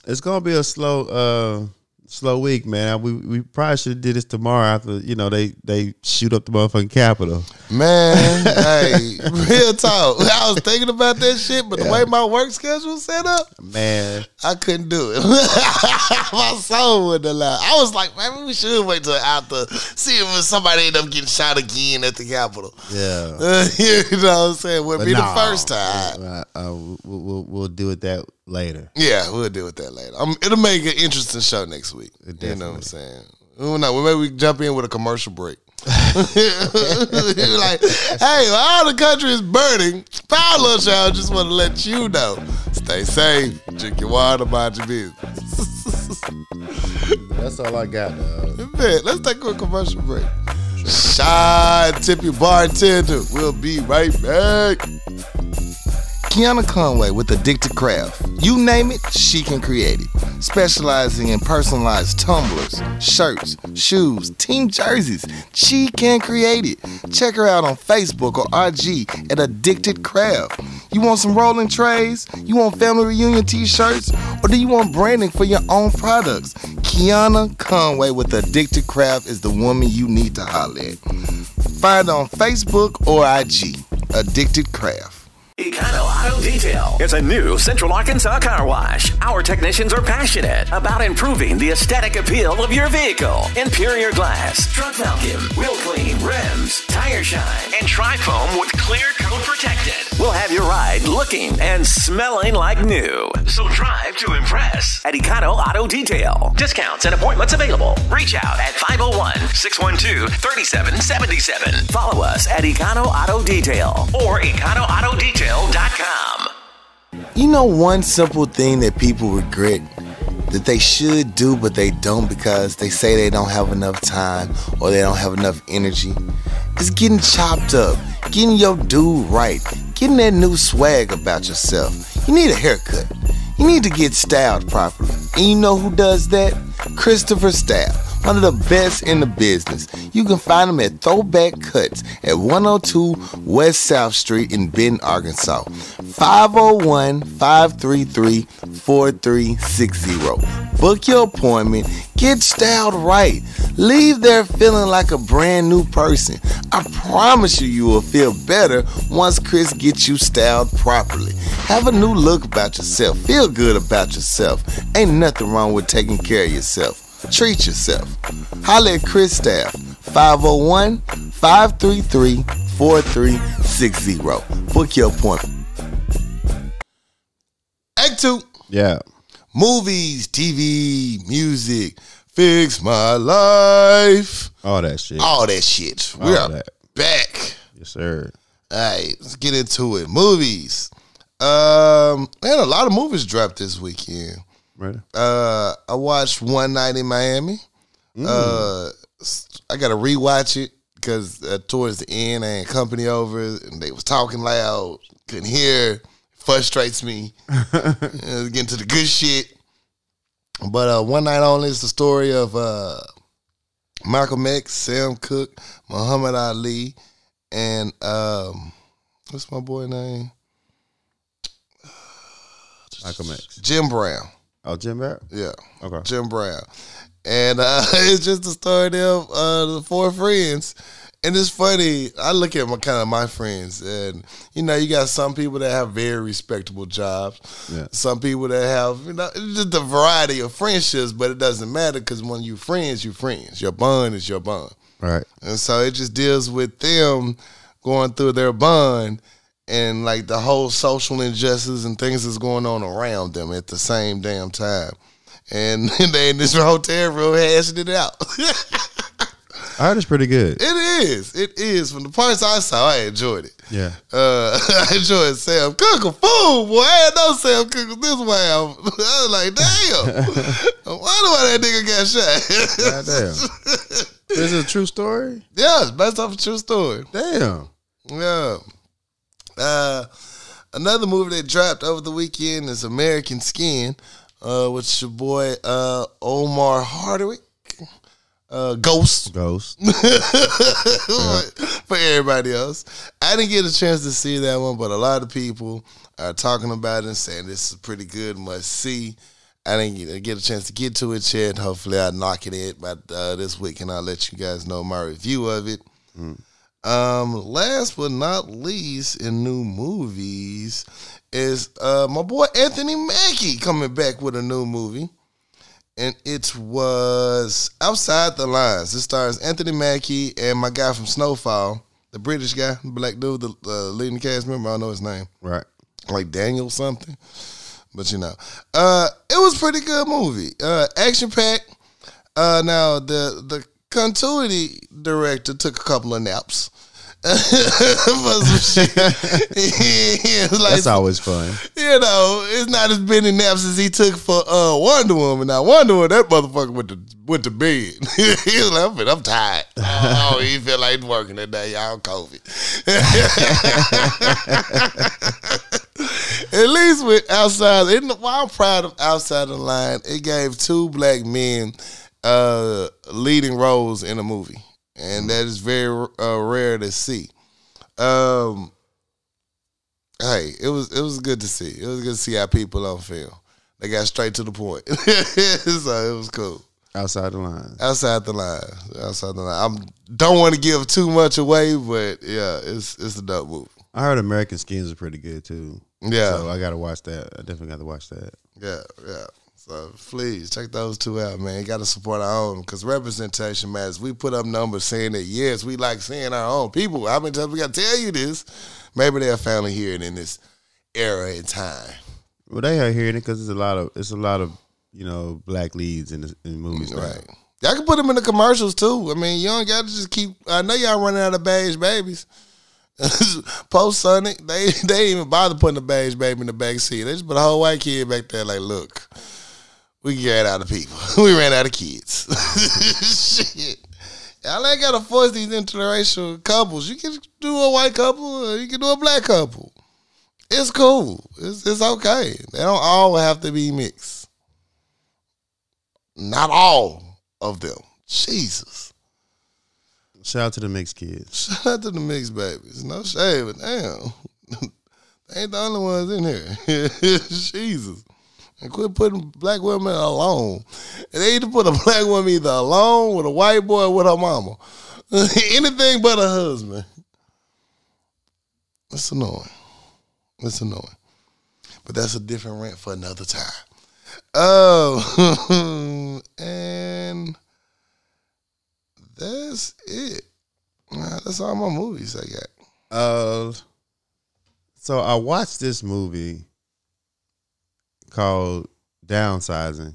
It's gonna be a slow, uh, slow week, man. We we probably should have did this tomorrow after you know they they shoot up the motherfucking Capitol. Man, *laughs* hey, real talk. I was *laughs* thinking about that shit, but the way my work schedule set up, Man, I couldn't do it. *laughs* my soul wouldn't allow. I was like, maybe we should wait till after see if somebody end up getting shot again at the Capitol. yeah. you know what I'm saying? Would be no. the first time. Uh, uh, we'll, we'll we'll deal with that later. Yeah, we'll deal with that later. Um, it'll make an interesting show next week. You know what I'm saying? Who know? Well, maybe we jump in with a commercial break. *laughs* *laughs* Like, hey, all the country is burning. Power Lunch Hour just want to let you know. Stay safe. Drink your water. Mind your business. *laughs* That's all I got. Man, let's take a commercial break. Shy tip your bartender. We'll be right back. Kiana Conway with Addicted Craft. You name it, she can create it. specializing in personalized tumblers, shirts, shoes, team jerseys. She can create it. Check her out on Facebook or IG at Addicted Craft. You want some rolling trays? You want family reunion t-shirts? Or do you want branding for your own products? Kiana Conway with Addicted Craft is the woman you need to holler at. Find her on Facebook or IG. Addicted Craft. Econo Auto Detail is a new Central Arkansas car wash. Our technicians are passionate about improving the aesthetic appeal of your vehicle. Interior glass, truck vacuum, wheel clean, rims, tire shine, and tri-foam with clear coat protected. We'll have your ride looking and smelling like new. So drive to impress at Econo Auto Detail. Discounts and appointments available. Reach out at 501-612-3777. Follow us at Econo Auto Detail or EconoAutoDetail.com. You know one simple thing that people regret that they should do but they don't because they say they don't have enough time or they don't have enough energy? It's getting chopped up, getting your dude right, getting that new swag about yourself. You need a haircut. You need to get styled properly. And you know who does that? Christopher Style, one of the best in the business. You can find them at Throwback Cuts at 102 West South Street in Benton, Arkansas. 501 533 4360. Book your appointment. Get styled right. Leave there feeling like a brand new person. I promise you, you will feel better once Chris gets you styled properly. Have a new look about yourself. Feel good about yourself. Ain't nothing wrong with taking care of yourself. Treat yourself. Holla at Chris Staff, 501 533 4360. Book your appointment. Act 2 Yeah. movies, TV, music, fix my life, All that shit. all that shit. All We're that. back. Yes, sir. All right, let's get into it. Movies. Um, man, a lot of movies dropped this weekend. Right. Uh, I watched One Night in Miami. Uh, I got to rewatch it because uh, towards the end, I had company over and they was talking loud, couldn't hear. Frustrates me. *laughs* Uh, getting to the good shit. But uh, One Night Only is the story of uh, Malcolm X, Sam Cooke, Muhammad Ali, and um, what's my boy name? Malcolm X. Jim Brown. Oh, Jim Brown. Yeah. Okay. Jim Brown. And uh, *laughs* it's just the story of uh, the four friends. And it's funny. I look at my kind of my friends, and you know, you got some people that have very respectable jobs. Yeah. Some people that have, you know, just a variety of friendships, but it doesn't matter because when you friends, you friends. Your bond is your bond. Right. And so it just deals with them going through their bond and like the whole social injustice and things that's going on around them at the same damn time. And *laughs* they in this hotel room hashing it out. *laughs* I heard it's pretty good. it is. It is. From the parts I saw, I enjoyed it. Yeah. Uh, *laughs* I enjoyed Sam Cooke, a fool, boy. I had no Sam Cooke was this way. I was like, damn. Why do why that nigga got shot? Goddamn. this is it a true story? yeah, it's based off a true story. Damn. Yeah. Uh, another movie that dropped over the weekend is American Skin, uh, with your boy uh, Omari Hardwick. Uh, Ghost Ghost. *laughs* for everybody else. I didn't get a chance to see that one, but a lot of people are talking about it and saying this is pretty good, must see. I didn't get, a chance to get to it yet. Hopefully, I'll knock it in by uh, this week, and I'll let you guys know my review of it. Um, last but not least, in new movies, is uh, my boy Anthony Mackie coming back with a new movie. And it was Outside the Lines. It stars Anthony Mackie and my guy from Snowfall, the British guy, the black dude, the uh, leading cast member. I don't know his name Right. like Daniel something. But you know, uh, it was a pretty good movie. Uh, action packed. Uh, now the the continuity director took a couple of naps. *laughs* for some shit. *laughs* He was like, That's always fun. you know, it's not as many naps as he took for uh, Wonder Woman. Now Wonder Woman, that motherfucker went to went to bed. *laughs* he was like, I'm, I'm tired. Oh, he feel like working today. Y'all COVID. At least with outside, it, well, I'm proud of outside the line. It gave two black men uh, leading roles in a movie, and that is very uh, rare to see. Um, hey, it was it was good to see. It was good to see how people on film. They got straight to the point, *laughs* so it was cool. Outside the line. Outside the line, outside the line. I don't want to give too much away, but yeah, it's it's a dope movie. I heard American Skins are pretty good too. Yeah, So I gotta watch that. I definitely got to watch that. Yeah, yeah. So please check those two out, man. You got to support our own because representation matters. We put up numbers saying that yes, we like seeing our own people. How many times we got to tell you this? Maybe they'll finally hear it in this era and time. Well, they are hearing it because it's a lot of it's a lot of you know black leads in the, in movies. now. Right. Y'all can put them in the commercials too. I mean, you don't got to just keep. I know y'all running out of beige babies. *laughs* Post Sonic, they they even bother putting the beige baby in the back seat. They just put a whole white kid back there. Like, look, we ran out of people. *laughs* we ran out of kids. *laughs* Shit, y'all ain't gotta force these interracial couples. You can do a white couple, or you can do a black couple. It's cool. It's it's okay. They don't all have to be mixed. Not all of them. Jesus. Shout out to the mixed kids. *laughs* Shout out to the mixed babies. No shade, but damn. they ain't the only ones in here. Jesus. And quit putting black women alone. They to put a *laughs* black woman either alone with a white boy with her mama. *laughs* Anything but a husband. It's annoying. It's annoying. But that's a different rant for another time. Oh, *laughs* and that's it. That's all my movies I got. Uh, so I watched this movie called Downsizing.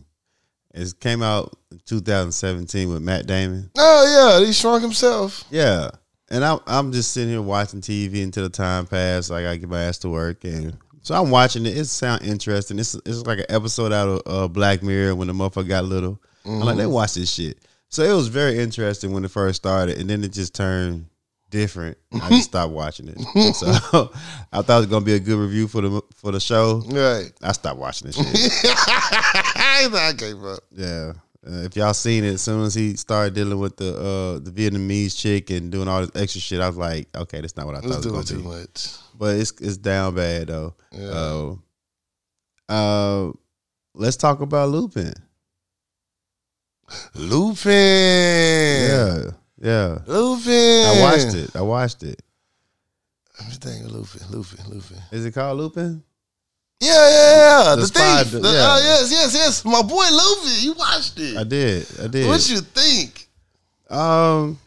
It came out in 2017 with Matt Damon. Oh yeah, he shrunk himself. Yeah. And I'm I'm just sitting here watching TV until the time passed. Like I get my ass to work, and so I'm watching it. It sound interesting. It's it's like an episode out of uh, Black Mirror when the motherfucker got little. I'm like, they watch this shit. So it was very interesting when it first started, and then it just turned different. *laughs* I just stopped watching it. So *laughs* I thought it was gonna be a good review for the for the show. Right. I stopped watching this *laughs* shit. I gave up. Yeah. Uh, if y'all seen it, as soon as he started dealing with the uh, the Vietnamese chick and doing all this extra shit, I was like, okay, that's not what I thought it doing was too gonna be. much. But it's it's down bad though. Yeah. Uh, uh, let's talk about Lupin. Lupin. Yeah, yeah. Lupin. I watched it. I watched it. I'm think of Lupin. Lupin. Lupin. Is it called Lupin? Yeah, yeah, yeah. The The, thief. the- yeah. Oh, yes, yes, yes. My boy Lupin. You watched it. I did. I did. What you think? um,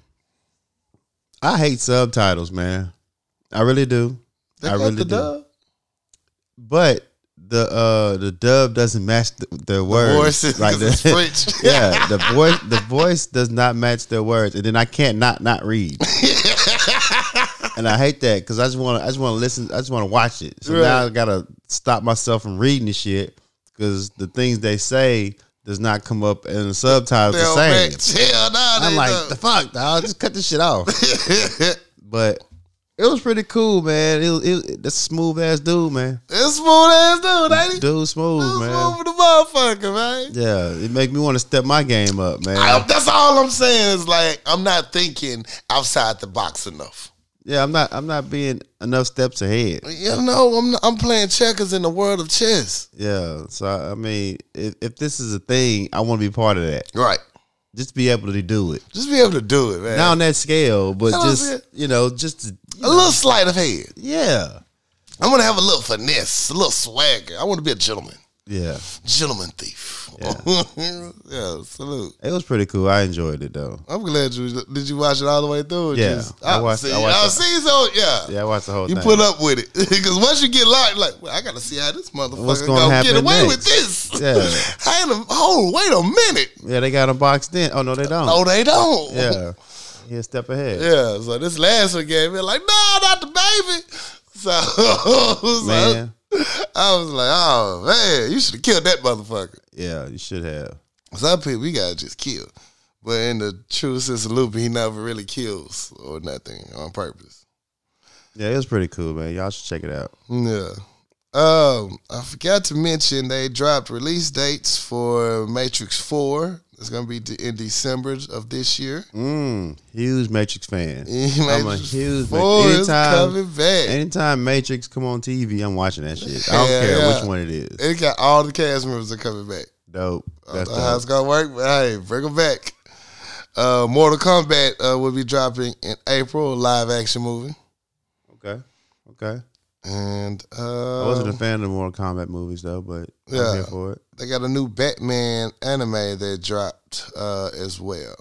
I hate subtitles, man. I really do. They I really the do. dub? But the uh the dub doesn't match the, the words. voices, like 'cause the, it's *laughs* French. yeah, the voice the voice does not match their words, and then I can't not not read. *laughs* and I hate that because I just want to I just want to listen. I just want to watch it. So now I gotta stop myself from reading the shit because the things they say does not come up in the subtitles the same. Hell no, I'm like, don't. the fuck, dog. Just cut this shit off. *laughs* but it was pretty cool, man. It, was- it, that's a smooth ass dude, man. It's smooth ass dude, ain't he? Dude, smooth, man. smooth for the motherfucker, man. Yeah, it make me want to step my game up, man. I- that's all I'm saying is like I'm not thinking outside the box enough. yeah, I'm not. I'm not being enough steps ahead. You know, I'm I'm playing checkers in the world of chess. Yeah, so I mean, if, if this is a thing, I want to be part of that. Right. Just be able to do it, Just be able to do it, man. not on that scale, but That just you know, just to, you a know, little sleight of hand. yeah, I'm gonna have a little finesse, a little swagger. I want to be a gentleman, yeah. gentleman thief. Yeah. *laughs* Yeah, salute. It was pretty cool. I enjoyed it though. I'm glad you did. You watch it all the way through? Yeah, just- I watched- See, I watched I see. So yeah, Yeah, I watched the whole You thing. put up with it *laughs* because once you get locked, like well, I got to see how this motherfucker What's gonna, gonna get away next? with this. Yeah. *laughs* I ain't a, oh, wait a minute. yeah, they got them boxed in. Oh no, they don't. No, they don't. Yeah, he a step ahead. yeah. So this last one gave me like, no, not the baby. So, so Man, I was like, oh man, you should have killed that motherfucker. yeah, you should have. Some people we gotta just kill, but in the true sense of Lupin, he never really kills or nothing on purpose. Yeah, it was pretty cool, man. Y'all should check it out. Yeah. Um, I forgot to mention they dropped release dates for Matrix Four. It's gonna be de- in December of this year. Mm, huge Matrix fan. *laughs* Matrix I'm a huge Four Matrix. Anytime, coming back. anytime Matrix come on TV, I'm watching that shit. I don't Yeah, care yeah. which one it is. It got all the cast members are coming back. Dope. I That's don't know how it's gonna work, but hey, bring them back. Uh, Mortal Kombat uh, will be dropping in April, a live action movie, Okay. Okay. And I uh, wasn't a fan of the Mortal Kombat movies though, but Yeah. I'm here for it. they got a new Batman anime that dropped uh, as well.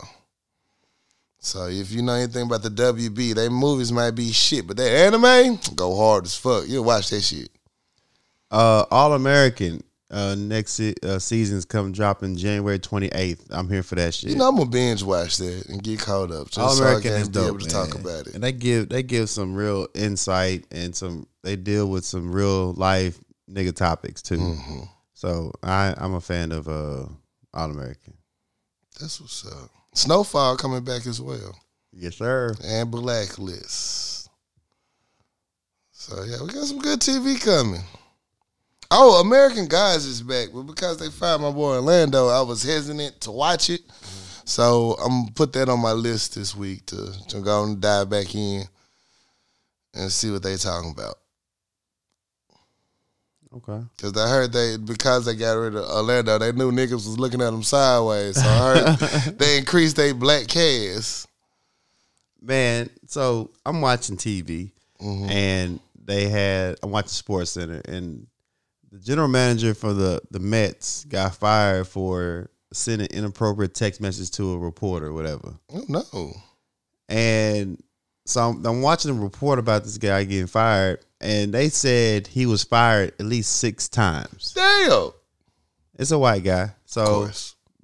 So if you know anything about the WB, their movies might be shit, but their anime go hard as fuck. You'll watch that shit. Uh, All American uh, next se- uh, season's come dropping January 28th. I'm here for that shit. You know I'm gonna binge watch that and get caught up All so American can is be dope, able to talk man. about it. And they give they give some real insight and some they deal with some real life nigga topics too. hmm So I I'm a fan of uh All American. That's what's up. Snowfall coming back as well. Yes, sir. and Blacklist. So yeah, we got some good TV coming. Oh, American Gods is back, but because they fired my boy Orlando, I was hesitant to watch it. So I'm gonna put that on my list this week to, to go and dive back in and see what they talking about. Okay. Cause I heard they because they got rid of Orlando, they knew niggas was looking at them sideways. So I heard *laughs* they increased their black cast. Man, so I'm watching TV Mhm. and they had I'm watching Sports Center and the general manager for the the Mets got fired for sending inappropriate text messages to a reporter or whatever. Oh no. And so I'm, I'm watching a report about this guy getting fired, and they said he was fired at least six times. Damn. It's a white guy, so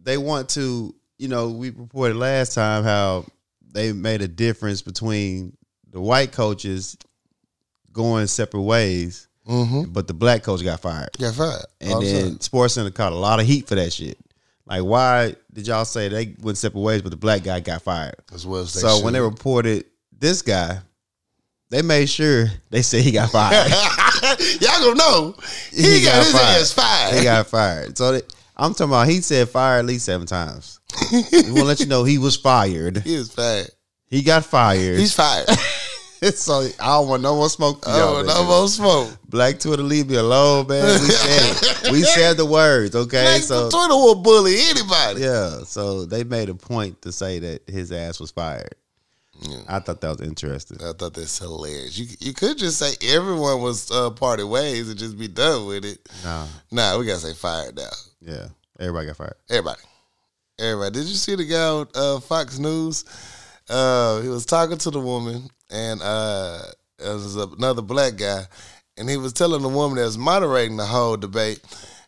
they want to. You know, we reported last time how they made a difference between the white coaches going separate ways, Mm-hmm. but the black coach got fired. Got fired. And All then. Sports Center caught a lot of heat for that shit. Like, why did y'all say they went separate ways, but the black guy got fired? as well as so when they reported this guy, they made sure they said he got fired. *laughs* y'all gonna know he, got, his ass fired. he got fired. So they, I'm talking about he said fire at least seven times. we want to let you know he was fired. *laughs* he is fired. He got fired. He's fired. *laughs* *laughs* so I don't want no more smoke. oh, man. no more smoke. Black Twitter, leave me alone, man. We *laughs* said it. we said the words, okay? Like, so Twitter will bully anybody. yeah, so they made a point to say that his ass was fired. Yeah. I thought that was interesting. I thought that's hilarious. You you could just say everyone was uh, party ways and just be done with it. Nah, Nah, we gotta say fired now. yeah, everybody got fired. Everybody. Everybody. Did you see the guy on uh, Fox News? Uh, he was talking to the woman, and uh, it was another black guy, and he was telling the woman that was moderating the whole debate.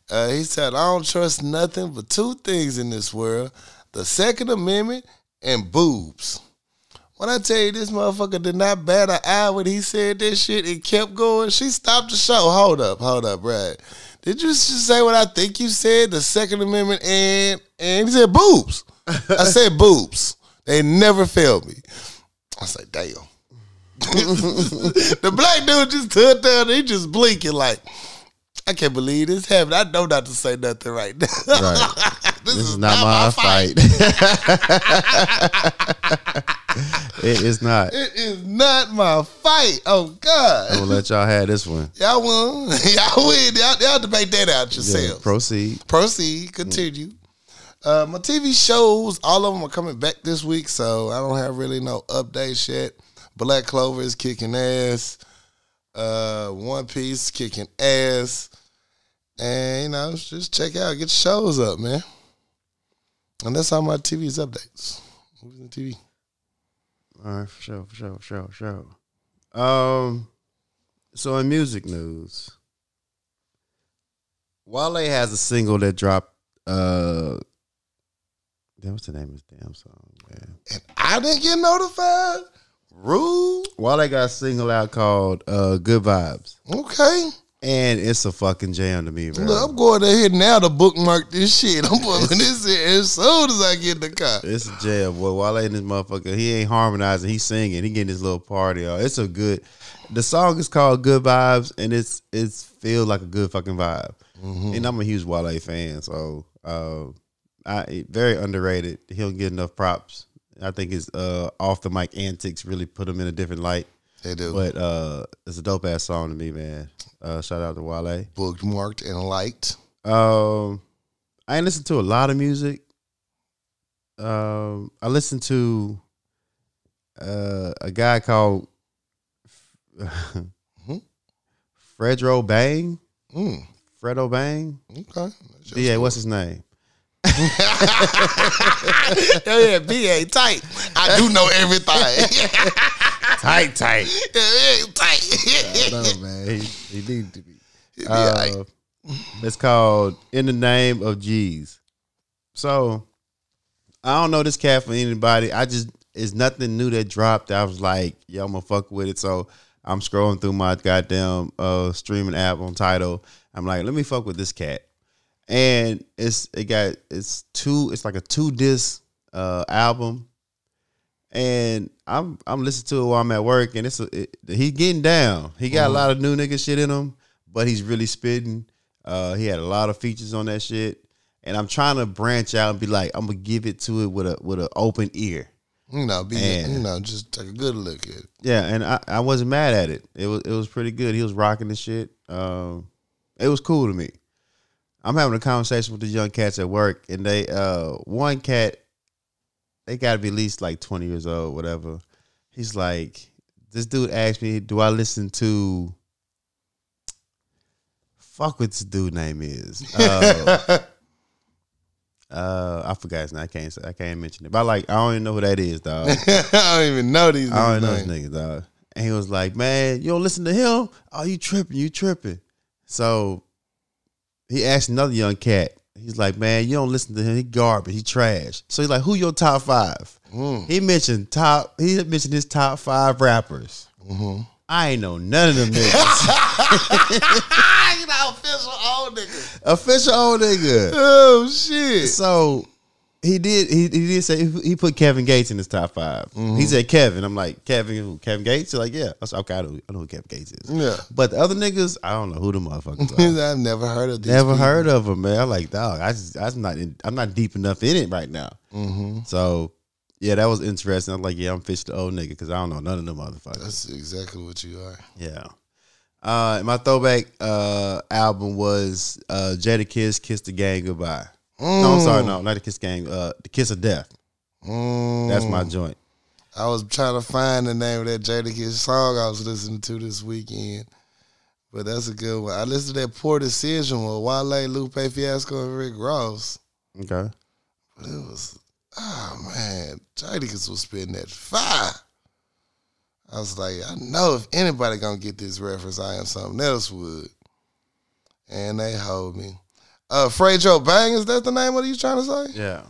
Uh, he said, "I don't trust nothing but two things in this world: the Second Amendment and boobs." When I tell you this motherfucker did not bat an eye when he said this shit, it kept going. She stopped the show. Hold up, hold up, Brad. Did you just say what I think you said? The Second Amendment and and he said boobs. I said boobs. They never failed me. I said, damn. *laughs* the black dude just stood there and he just blinking like, I can't believe this happened. I know not to say nothing right now. Right. *laughs* this, This is not my fight. *laughs* it is not. It is not my fight. Oh God. I'm gonna let y'all have this one. Y'all won. Y'all win. Y'all, y'all debate that out Yeah, proceed. Proceed. Continue. Uh, my TV shows, all of them are coming back this week, so I don't have really no updates yet. Black Clover is kicking ass. Uh, One Piece kicking ass. And you know, just check out, get your shows up, man. And that's all my TV's updates. Movies and TV. All right, for sure, for sure, for sure, for sure. Um, so in music news, Wale has a single that dropped. Uh, damn, what's the name of this damn song, man? And I didn't get notified. Rude. Wale got a single out called uh, "Good Vibes." Okay. and it's a fucking jam to me, bro. Look, I'm going ahead now to bookmark this shit. I'm putting this in as soon as I get in the car. It's a jam, boy. Wale in this motherfucker, he ain't harmonizing. He's singing. He getting this little party. On. It's a good. The song is called "Good Vibes," and it's it's feels like a good fucking vibe. And I'm a huge Wale fan, so uh, I very underrated. He don't get enough props. I think his uh, off the mic antics really put him in a different light. They do. But uh, it's a dope ass song to me, man. Uh, shout out to Wale. bookmarked and liked. Um, I ain't listened to a lot of music. Um, I listened to uh, a guy called *laughs* Fredro Bang. Mm, Fredo Bang. okay. Yeah, what's his name? *laughs* Yeah, BA tight. I do know everything. *laughs* Tight, tight. yeah, tight. no, man. He, he needs to be. He be alright. Uh, it's called In the Name of G's. So I don't know this cat for anybody. I just it's nothing new that dropped. I was like, yo, I'm gonna fuck with it. So I'm scrolling through my goddamn uh streaming app on title. I'm like, let me fuck with this cat. And it's it got it's two, it's like a two disc uh album. And I'm I'm listening to it while I'm at work, and it's a, it, he getting down. He got a lot of new nigga shit in him, but he's really spitting. Uh, he had a lot of features on that shit, and I'm trying to branch out and be like, I'm gonna give it to it with a with an open ear. You know, be And- you know, just take a good look at it. Yeah, and I, I wasn't mad at it. It was it was pretty good. He was rocking the shit. Um, it was cool to me. I'm having a conversation with the young cats at work, and they uh one cat, they got to be at least like 20 years old, whatever. He's like, this dude asked me, do I listen to? Fuck what this dude name is. *laughs* Uh, uh, I forgot his name. I can't say. I can't mention it. But like, I don't even know who that is, dog. *laughs* I don't even know these. I don't know these niggas' this names. nigga, dog. And he was like, man, you don't listen to him? Oh, you tripping, you tripping. So he asked another young cat. He's like, man, you don't listen to him. He garbage. He trash. So he's like, who your top five? Mm. He mentioned top. He mentioned his top five rappers. Mm-hmm. I ain't know none of them niggas. *laughs* *laughs* you know, official old nigga. Official old nigga. Oh shit. So he did. He, he did say he put Kevin Gates in his top 5 He said Kevin. I'm like Kevin. Who? Kevin Gates? He's like yeah. I said okay. I know, I know who Kevin Gates is. Yeah. But the other niggas, I don't know who the motherfuckers *laughs* are. I've never heard of these. Never people. heard of them, man. I'm like dog. I just I'm not in, I'm not deep enough in it right now. Mm-hmm. So yeah, that was interesting. I'm like yeah, I'm fish the old nigga because I don't know none of them motherfuckers. That's exactly what you are. Yeah. Uh, my throwback uh, album was uh, Jadakiss, Kiss the Gang Goodbye. No, I'm sorry, no, not the Kiss Gang, uh, the Kiss of Death. Mm. That's my joint. I was trying to find the name of that Jadakiss song I was listening to this weekend. But that's a good one. I listened to that Poor Decision with Wale, Lupe Fiasco, and Rick Ross. Okay. But it was, oh man, Jadakiss was spitting that fire. I was like, I know if anybody gonna get this reference, I am something else would. And they hold me. Uh, Fredo Bang, is that the name of you trying to say? Yeah.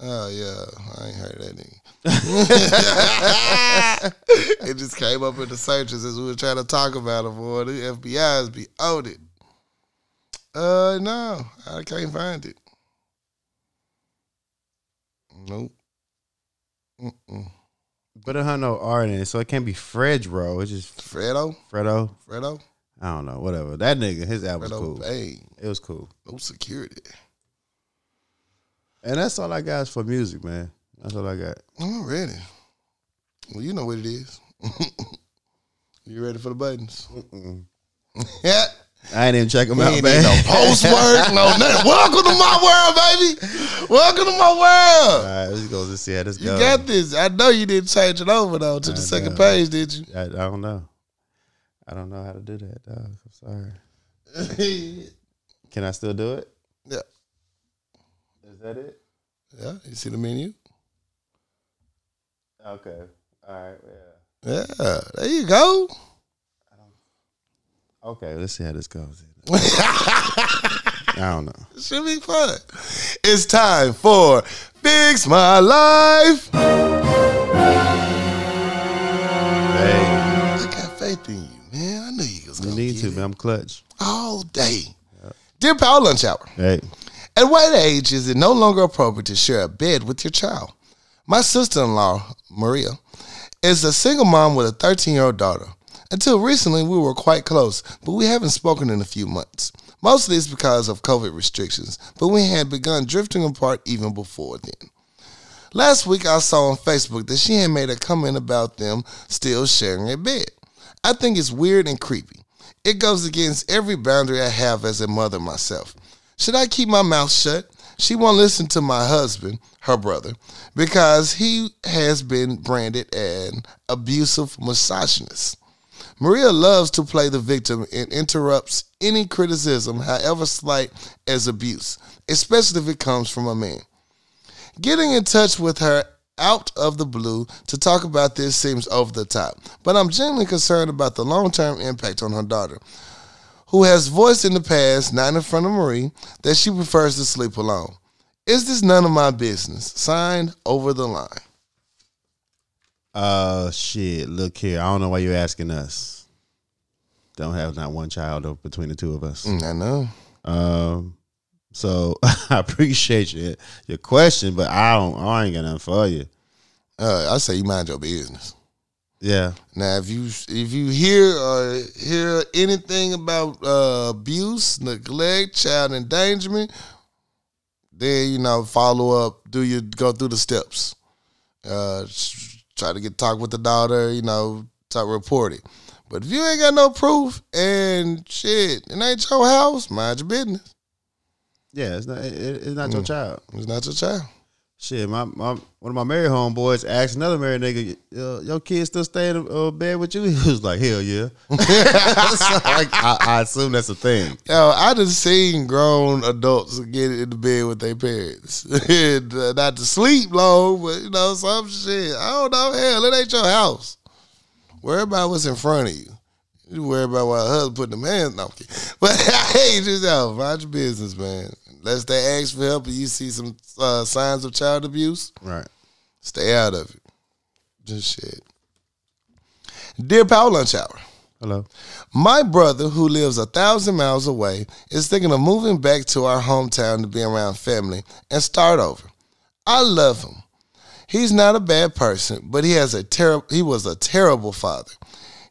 Oh yeah, I ain't heard that nigga. *laughs* *laughs* it just came up in the searches as we were trying to talk about it. Boy, the FBI's be on it. Uh, no, I can't find it. Nope. Mm-mm. But it had no R in it, so it can't be Fredro. It's just Fredo, Fredo. Fredo, I don't know, whatever. That nigga, his album was cool. It was cool. No security. And that's all I got is for music, man. That's all I got. I'm ready. Well, you know what it is. *laughs* you ready for the buttons? yeah. *laughs* I ain't even check them We out, man. no post work, no *laughs* nothing. Welcome to my world, baby. Welcome to my world. All right, let's go. Let's see how this You goes. got this. I know you didn't change it over though to the I second page, did you? I, I don't know. I don't know how to do that, dog. I'm sorry. *laughs* Can I still do it? yeah. Is that it? Yeah. You see the menu? Okay. All right. Yeah. Yeah. There you go. Okay. Let's see how this goes. *laughs* I don't know. It should be fun. It's time for Fix My Life. Hey. I got faith in you, knew you was gonna need get to, man. I'm clutch. all day. Dear Power Lunch Hour. Hey, At what age is it no longer appropriate to share a bed with your child? My sister in law, Maria, is a single mom with a 13 year old daughter. Until recently, we were quite close, but we haven't spoken in a few months. Mostly it's because of COVID restrictions, but we had begun drifting apart even before then. Last week, I saw on Facebook that she had made a comment about them still sharing a bed. I think it's weird and creepy. It goes against every boundary I have as a mother myself. Should I keep my mouth shut? She won't listen to my husband, her brother, because he has been branded an abusive misogynist. Maria loves to play the victim and interrupts any criticism, however slight, as abuse, especially if it comes from a man. Getting in touch with her out of the blue to talk about this seems over the top, but I'm genuinely concerned about the long term impact on her daughter, who has voiced in the past, not in front of Marie, that she prefers to sleep alone. Is this none of my business? Signed over the line. uh, shit. Look here. I don't know why you're asking us. Don't have not one child between the two of us. Mm, I know. Um, so *laughs* I appreciate your your question, but I don't. I ain't got nothing for you. Uh, I say you mind your business. Yeah. Now, if you if you hear or hear anything about uh, abuse, neglect, child endangerment, then you know follow up. Do you go through the steps? Uh, try to get talk with the daughter. You know, talk report it. But if you ain't got no proof and shit, it ain't your house. Mind your business. Yeah. It's not. It, it's not your child. It's not your child. Shit, my, my one of my married homeboys asked another married nigga, uh, "Your kids still stay in uh, bed with you?" *laughs* He was like, "Hell yeah." *laughs* so I, I, I assume that's a thing. Yo, I just seen grown adults get in the bed with their parents. *laughs* And, uh, Not to sleep long, but you know, some shit. I don't know. Hell, it ain't your house. Worry about what's in front of you. You worry about what a husband putting them hands. No. But hey, just out. Mind your business, man. Unless they ask for help and you see some uh, signs of child abuse, Right. stay out of it. Just shit. Dear Power Lunch Hour. Hello. My brother, who lives a thousand miles away, is thinking of moving back to our hometown to be around family and start over. I love him. He's not a bad person, but he has a ter- he was a terrible father.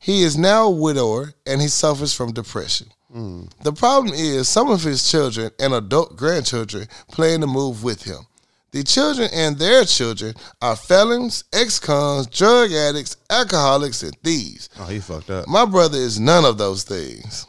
He is now a widower and he suffers from depression. The problem is some of his children and adult grandchildren plan to move with him. The children and their children are felons, ex-cons, drug addicts, alcoholics, and thieves. Oh, he fucked up. My brother is none of those things.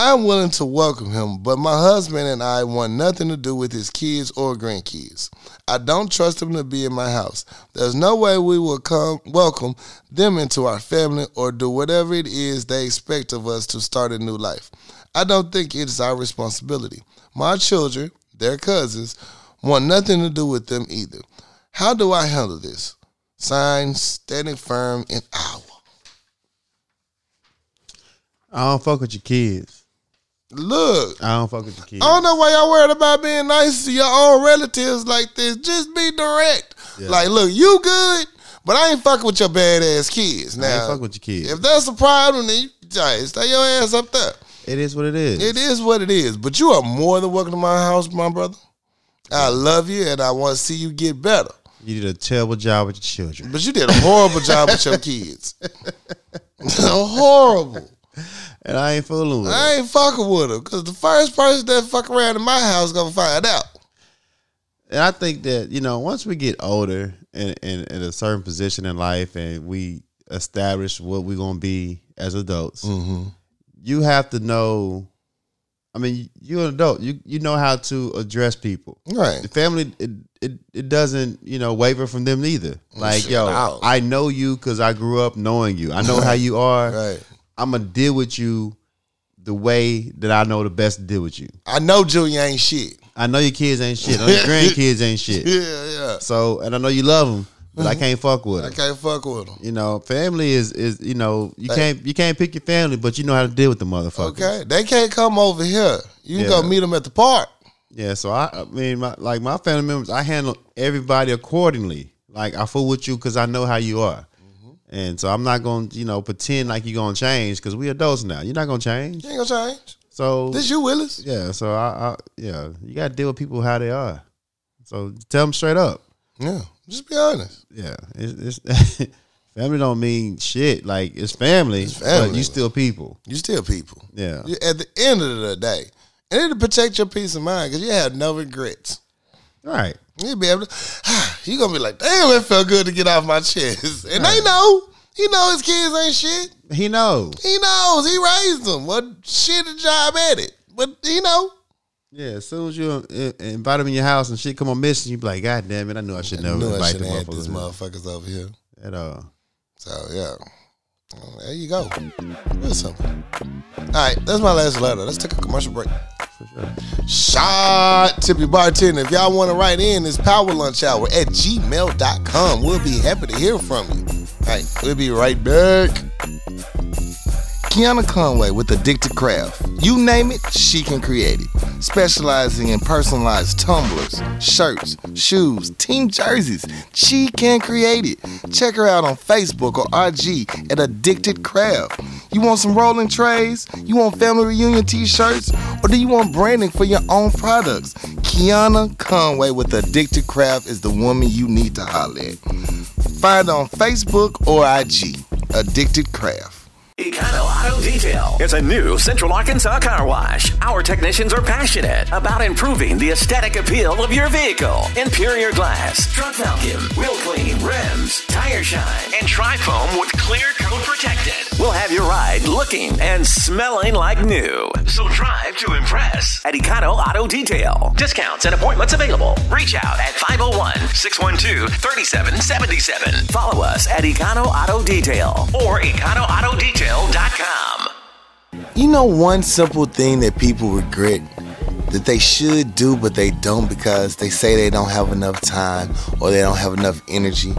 I'm willing to welcome him, but my husband and I want nothing to do with his kids or grandkids. I don't trust him to be in my house. There's no way we will come welcome them into our family or do whatever it is they expect of us to start a new life. I don't think it is our responsibility. My children, their cousins, want nothing to do with them either. How do I handle this? Signed, standing firm in Iowa. I don't fuck with your kids. Look, I don't fuck with your kids. I don't know why y'all worried about being nice to your own relatives like this. Just be direct. Yeah. Like, look, you good, but I ain't fucking with your badass kids. Now, I ain't fuck with your kids. if that's a problem, then you hey, stay your ass up there. it is what it is. It is what it is. But you are more than welcome to my house, my brother. I love you, and I want to see you get better. You did a terrible job with your children. But you did a horrible job with your kids. *laughs* *laughs* horrible. And I ain't fooling with it. I ain't fucking with them because the first person that fuck around in my house gonna find out. And I think that, you know, once we get older and in, a certain position in life and we establish what we're going to be as adults, mm-hmm. you have to know. I mean, you're an adult. You you know how to address people. Right. The family, it, it, it doesn't, you know, waver from them either. Like, shit, yo, no. I know you because I grew up knowing you. I know how you are. *laughs* Right. I'm to deal with you the way that I know the best to deal with you. I know Junior ain't shit. I know your kids ain't shit. I know your *laughs* grandkids ain't shit. Yeah, yeah. So, and I know you love them, but mm-hmm. I can't fuck with them. I can't fuck with them. You know, family is is you know you can't you can't pick your family, but you know how to deal with the motherfuckers. Okay, they can't come over here. You can Yeah. go meet them at the park. Yeah. So I, I mean, my, like my family members, I handle everybody accordingly. Like I fool with you because I know how you are, And so I'm not going to, you know, pretend like you're going to change because we adults now. You're not going to change. You ain't gonna change. So This you, Willis. yeah, so I, I yeah, you got to deal with people how they are. So tell them straight up. Yeah. Just be honest. Yeah, it's, it's *laughs* family don't mean shit. Like it's family, family. but you still people. You still people. Yeah, You- At the end of the day, and it'll protect your peace of mind because you have no regrets. right. You'll be able to. *sighs* You gonna be like, damn, it felt good to get off my chest, and they know. He know his kids ain't shit. He knows. He knows. He raised them. What shit a job at it, but he know. Yeah, as soon as you invite him in your house and shit come on missing, you be like, God damn it, I knew I should never I invite have had these motherfuckers motherfuckers over here. at all. So yeah, Well, there you go. Simple. All right, that's my last letter. Let's take a commercial break. Shot tip your bartender. If y'all want to write in, it's power lunch hour at gmail.com. We'll be happy to hear from you. All right, we'll be right back. Kiana Conway with Addicted Craft. You name it, she can create it. Specializing in personalized tumblers, shirts, shoes, team jerseys, she can create it. Check her out on Facebook or IG at Addicted Craft. You want some rolling trays? You want family reunion t-shirts? Or do you want branding for your own products? Kiana Conway with Addicted Craft is the woman you need to holler at. Find her on Facebook or IG. Addicted Craft. Econo Auto Detail is a new Central Arkansas car wash. Our technicians are passionate about improving the aesthetic appeal of your vehicle. Interior glass, truck vacuum, wheel clean, rims, tire shine, and tri-foam with clear coat protected. We'll have your ride looking and smelling like new. So drive to impress at Econo Auto Detail. Discounts and appointments available. Reach out at 501-612-3777. Follow us at Econo Auto Detail or You know one simple thing that people regret that they should do but they don't because they say they don't have enough time or they don't have enough energy?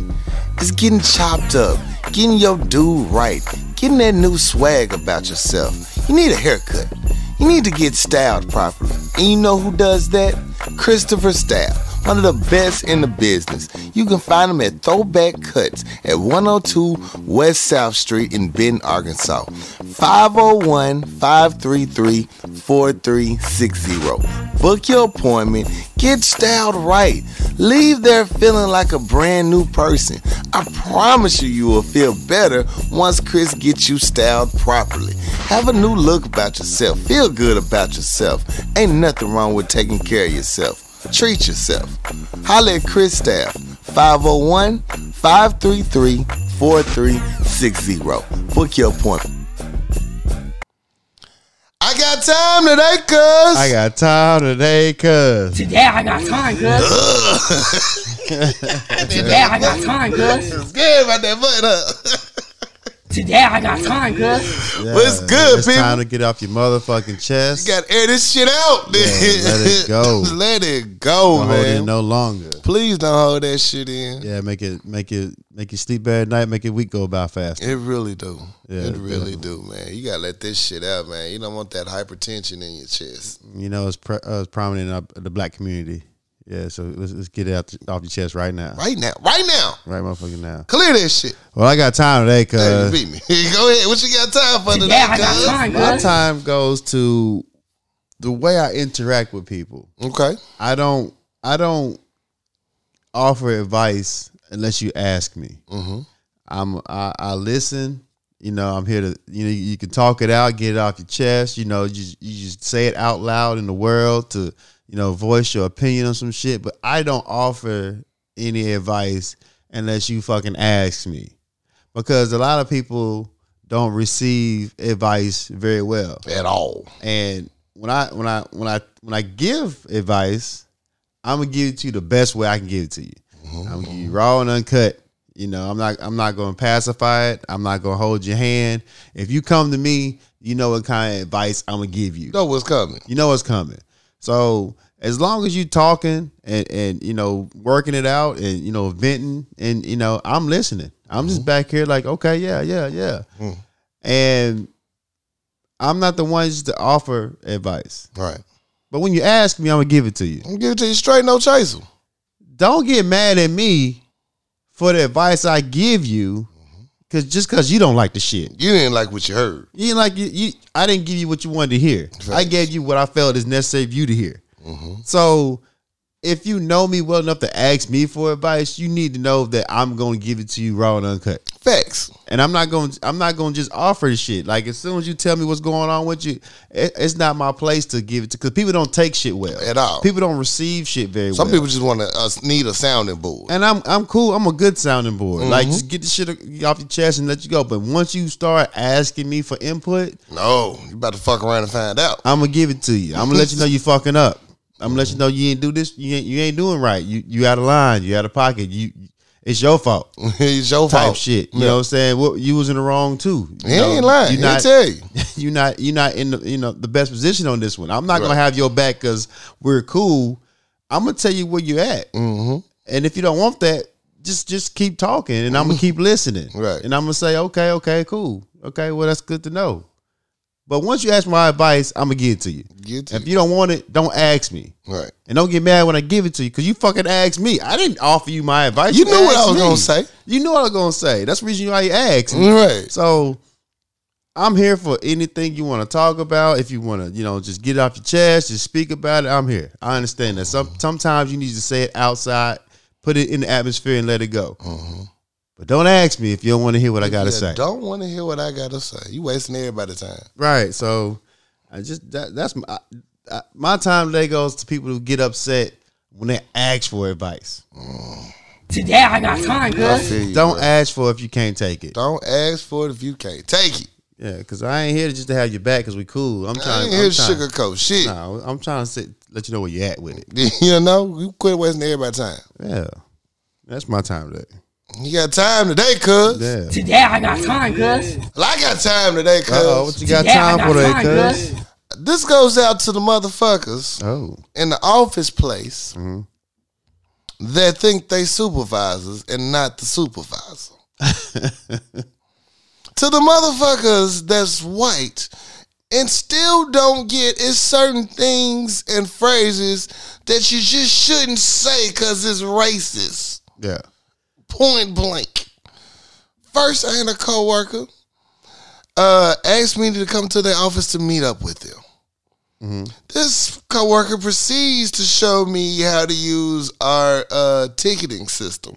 It's getting chopped up, getting your dude right, getting that new swag about yourself. You need a haircut. You need to get styled properly. And you know who does that? Christopher Style, one of the best in the business. You can find them at Throwback Cuts at 102 West South Street in Benton, Arkansas. 501 533 4360. Book your appointment. Get styled right. Leave there feeling like a brand new person. I promise you, you will feel better once Chris gets you styled properly. Have a new look about yourself. Feel good about yourself. Ain't nothing wrong with taking care of yourself. Treat yourself. Holla at Chris Staff, 501 533 4360. Book your appointment. I got time today, cuz. I got time today, cuz. Today I got time, cuz. *laughs* Today I got time, cuz. It's good about that butt, huh? Today I got time, cuz. What's good, it's people? time to get off your motherfucking chest. You got to air this shit out. Yeah, let it go. *laughs* let it go, Don't hold man. it no longer. Please don't hold that shit in. Yeah, make it make it make you sleep bad at night, make your week go by faster. It really do. Yeah, it really definitely. do, man. You gotta let this shit out, man. You don't want that hypertension in your chest. You know, it's, pre- uh, it's prominent in the black community. Yeah, so let's, let's get it out off your chest right now. Right now, right now. Right motherfucking now. Clear that shit. Well, I got time today, Hey, beat me. *laughs* Go ahead. What you got time for Today today, I got cuz? time, my time goes to the way I interact with people. Okay. I don't I don't offer advice unless you ask me. Mm-hmm. I'm I, I listen. You know, I'm here to you know you can talk it out, get it off your chest. You know, you you just say it out loud in the world to you know voice your opinion on some shit. But I don't offer any advice unless you fucking ask me, because a lot of people don't receive advice very well. At all. And when I when I when I when I give advice, I'm gonna give it to you the best way I can give it to you. Mm-hmm. I'm gonna give you raw and uncut. You know, I'm not I'm not gonna pacify it. I'm not gonna hold your hand. If you come to me, you know what kind of advice I'm gonna give you. Know what's coming. You know what's coming. So as long as you talking and and you know working it out and you know venting and you know I'm listening. I'm just back here like okay yeah yeah yeah, Mm. and I'm not the ones to offer advice. right? But when you ask me, I'm gonna give it to you. I'm gonna give it to you straight, no chaser. Don't get mad at me for the advice I give you cause just cause you don't like the shit. You didn't like what you heard. You ain't like you, you. I didn't give you what you wanted to hear. I gave you what I felt is necessary for you to hear. Mm-hmm. So, if you know me well enough to ask me for advice, you need to know that I'm going to give it to you raw and uncut. Facts. And I'm not going. I'm not going to just offer the shit. Like as soon as you tell me what's going on with you, it, it's not my place to give it to. Because people don't take shit well At all. People don't receive shit very well. Some well. people just want to uh, need a sounding board. And I'm I'm cool. I'm a good sounding board. Like Mm-hmm. just get the shit off your chest and let you go. But once you start asking me for input, No, you about to fuck around and find out. I'm gonna give it to you. I'm gonna let you know you fucking up. I'm gonna let you know you ain't do this. You ain't you ain't doing right. You you out of line. You out of pocket. You it's your fault. *laughs* it's your Type fault. shit. You Yeah. know what I'm saying? Well, you was in the wrong too. You He know, ain't lying. You not tell you. *laughs* you not you not in the you know the best position on this one. I'm not gonna have your back because we're cool. I'm gonna tell you where you're at. Mm-hmm. And if you don't want that, just just keep talking, and I'm gonna keep listening. Right. And I'm gonna say, okay, okay, cool, okay. Well, that's good to know. But once you ask my advice, I'm gonna give it to you. Get to If you don't want it, don't ask me. Right. And don't get mad when I give it to you because you fucking asked me. I didn't offer you my advice. You knew what I was me. gonna say. You knew what I was gonna say. That's the reason why you asked. Right. So I'm here for anything you want to talk about. If you want to, you know, just get it off your chest, just speak about it. I'm here. I understand that. Some sometimes you need to say it outside, put it in the atmosphere, and let it go. Uh-huh. But don't ask me if you don't want to hear what I gotta Yeah, say. Don't want to hear what I gotta say. You wasting everybody's time. Right. So I just that, that's my I, my time today goes to people who get upset when they ask for advice. Mm. Today I got time, I cuz. Don't bro. ask for it if you can't take it. Don't ask for it if you can't take it. Yeah, because I ain't here just to have your back because we cool. I'm I trying. ain't I'm here to trying- sugarcoat shit. No, I'm trying to sit, let you know where you at with it. *laughs* You know, you quit wasting everybody's time. Yeah, that's my time today. You got time today, cuz. Yeah. Today I got time, cuz. Well, I got time today, cuz. Uh oh, what you got Today I time for got today, time, cuz? This goes out to the motherfuckers Oh, in the office place Mm-hmm. that think they supervisors and not the supervisor. *laughs* to the motherfuckers that's white and still don't get it's certain things and phrases that you just shouldn't say because it's racist. yeah. Point blank. First, I had a coworker uh, asked me to come to their office to meet up with them. This coworker proceeds to show me how to use our uh, ticketing system.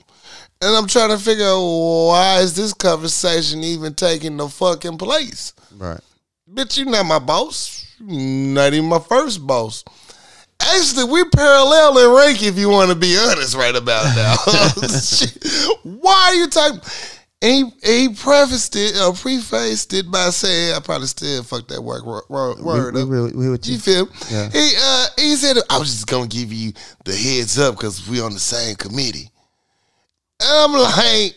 And I'm trying to figure out why is this conversation even taking the fucking place? Right. Bitch, you're not my boss. Not even my first boss. Actually, we parallel in rank if you want to be honest right about now. *laughs* *laughs* Why are you talking? And he, he prefaced it or prefaced it by saying, I probably still fucked that word, word, word we, up. we, we, You feel? Yeah. He uh he said I was just gonna give you the heads up because we on the same committee. And I'm like,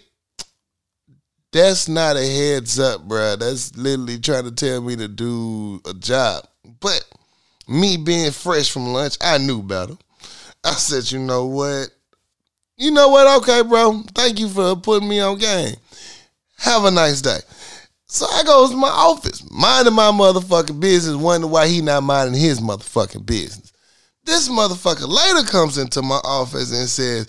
that's not a heads up, bro. That's literally trying to tell me to do a job. But me being fresh from lunch, I knew better. I said, you know what? You know what? Okay, bro. Thank you for putting me on game. Have a nice day. So I goes to my office, minding my motherfucking business, wondering why he not minding his motherfucking business. This motherfucker later comes into my office and says,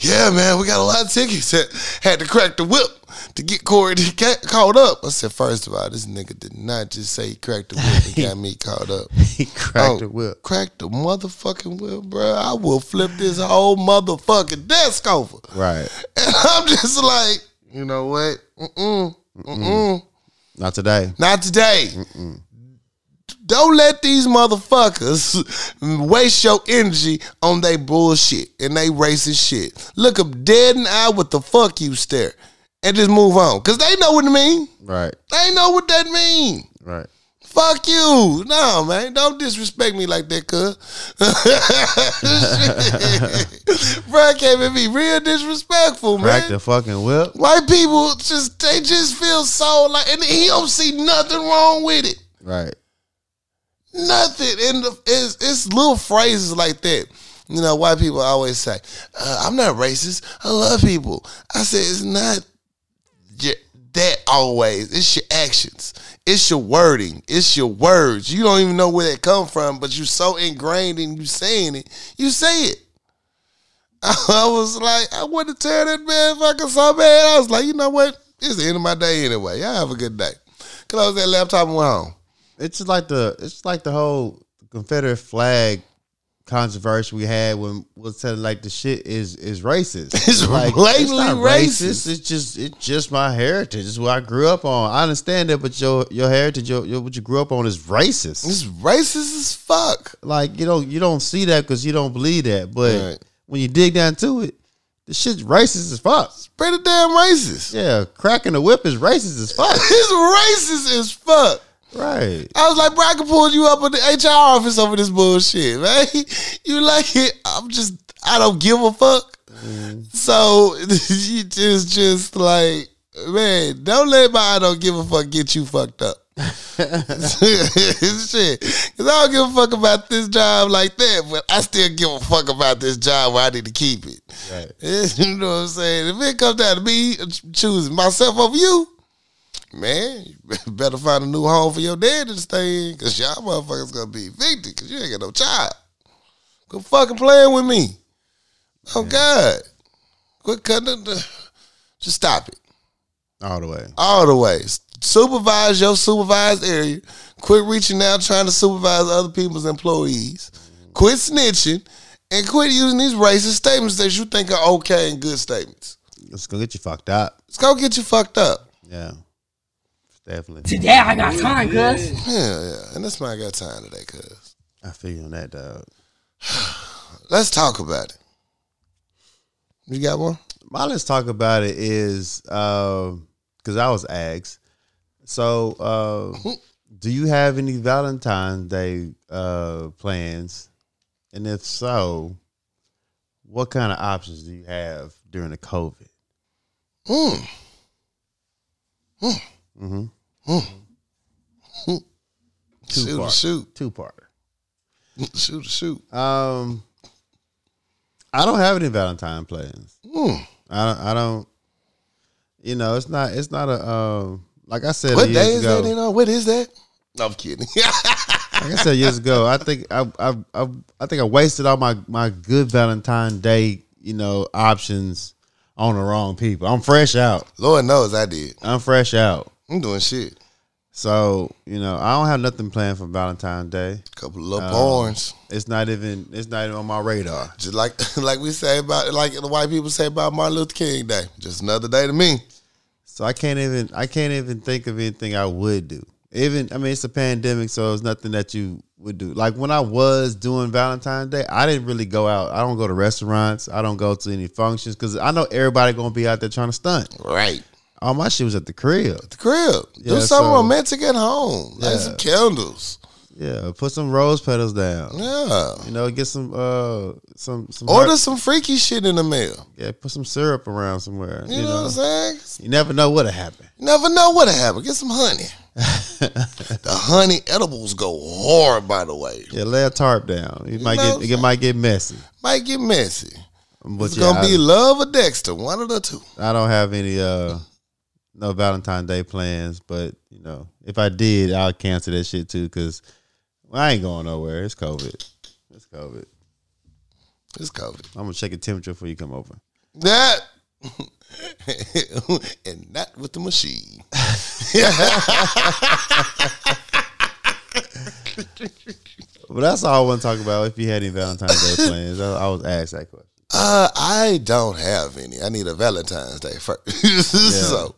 "Yeah, man, we got a lot of tickets. Had, had to crack the whip to get Corey to get caught up." I said, first of all, this nigga did not just say he cracked the whip and *laughs* got me caught up. *laughs* He cracked Oh, the whip. Cracked the motherfucking whip, bro. I will flip this whole motherfucking desk over. Right. *laughs* And I'm just like, you know what? Mm-mm. Mm-mm. Not today. Not today. Don't let these motherfuckers waste your energy on they bullshit and they racist shit. Look them dead in the eye with the fuck you stare and just move on. Cause they know what it mean. Right. They know what that mean. Right. Fuck you. No, man. Don't disrespect me like that, cuz. *laughs* Bro, I can't even be real disrespectful, man. Crack the fucking whip. White people just they just feel so like and he don't see nothing wrong with it. Right. Nothing. And the, it's, it's little phrases like that. You know, white people always say, uh, I'm not racist. I love people. I said, it's not that always. It's your actions. It's your wording. It's your words. You don't even know where they come from, but you're so ingrained in you saying it, you say it. *laughs* I was like, I want to tell that motherfucker so bad. I was like, you know what? it's the end of my day anyway. Y'all have a good day. Close that laptop and went home. It's just like the it's like the whole Confederate flag controversy we had when was telling like the shit is is racist. *laughs* It's like blatantly not racist. It's just it's just my heritage. It's what I grew up on. I understand that, but your your heritage, your, your what you grew up on is racist. It's racist as fuck. like you don't you don't see that because you don't believe that, but Right. when you dig down to it, the shit's racist as fuck. Pretty damn racist. Yeah, cracking the whip is racist as fuck. *laughs* It's racist as fuck. Right. I was like, bro, I can pull you up in the HR office over this bullshit, *laughs* man. You like it? I'm just, I don't give a fuck. Mm. So *laughs* you just, just like, man, don't let my I don't give a fuck get you fucked up. *laughs* Shit, because I don't give a fuck about this job like that, but I still give a fuck about this job where I need to keep it. Right. You know what I'm saying? If it comes down to me choosing myself over you, man, you *laughs* better find a new home for your dad to stay in because y'all motherfuckers gonna be evicted because you ain't got no child. Quit fucking playing with me. Oh, God. Quit cutting the. Just stop it. All the way. All the way. Supervise your supervised area. Quit reaching out trying to supervise other people's employees. Quit snitching and quit using these racist statements that you think are okay and good statements. It's gonna get you fucked up. It's gonna get you fucked up. Yeah. Definitely. Today I got time, cuz. Yeah, yeah. And that's why I got time today, cuz. I feel you on that, dog. *sighs* Let's talk about it. You got one? My let's talk about it is because I was asked. So, uh, *laughs* do you have any Valentine's Day uh, plans? And if so, what kind of options do you have during the COVID? Mm. Mm-hmm. Shoot, part. shoot, Two parter. shoot, shoot. Um, I don't have any Valentine plans. Mm. I don't. I don't. You know, it's not. It's not a. Um, like I said What day is ago. that? You know, what is that? No, I'm kidding. *laughs* like I said years ago, I think I, I I I think I wasted all my my good Valentine Day, you know, options on the wrong people. I'm fresh out. Lord knows I did. I'm fresh out. I'm doing shit. So you know, I don't have nothing planned for Valentine's Day. couple of little Um, porns. It's not even. It's not even on my radar. Just like *laughs* like we say about like the white people say about Martin Luther King Day. Just another day to me. So I can't even. I can't even think of anything I would do. Even I mean, it's a pandemic, so it's nothing that you would do. Like when I was doing Valentine's Day, I didn't really go out. I don't go to restaurants. I don't go to any functions because I know everybody gonna be out there trying to stunt. Right. All my shit was at the crib. The crib. Do Yeah, something so- romantic at home. Light Yeah. some candles. Yeah, put some rose petals down. Yeah. You know, get some uh some some Order heart- some freaky shit in the mail. yeah, put some syrup around somewhere. You, know, what I'm saying? You never know what'll happen. You never know what'll happen. Get some honey. *laughs* the honey edibles go hard, by the way. Yeah, lay a tarp down. You might get it might get messy. Might get messy. But It's yeah, gonna be love or Dexter, one of the two. I don't have any uh no Valentine's Day plans, but you know, if I did, I'll cancel that shit too because I ain't going nowhere. It's COVID. It's COVID. It's COVID. I'm gonna check your temperature before you come over. That *laughs* and not with the machine. *laughs* But that's all I want to talk about. If you had any Valentine's Day plans, I, I was asked that question. Uh, I don't have any. I need a Valentine's Day first. *laughs* so,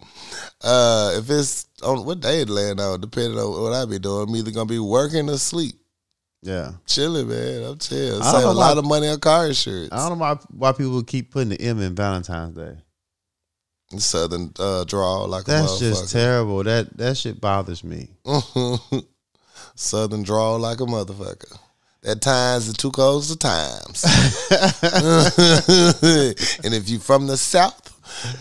uh, if it's on what day it land on, depending on what I be doing, I'm either gonna be working or sleep. Yeah, Chilling, man. I'm chill. Save a lot why- of money on car insurance. I don't know why, why people keep putting the M in Valentine's Day. Southern uh, draw like That's just terrible. That that shit bothers me. *laughs* Southern draw like a motherfucker. At times, the two codes of times. *laughs* *laughs* and if you from the south,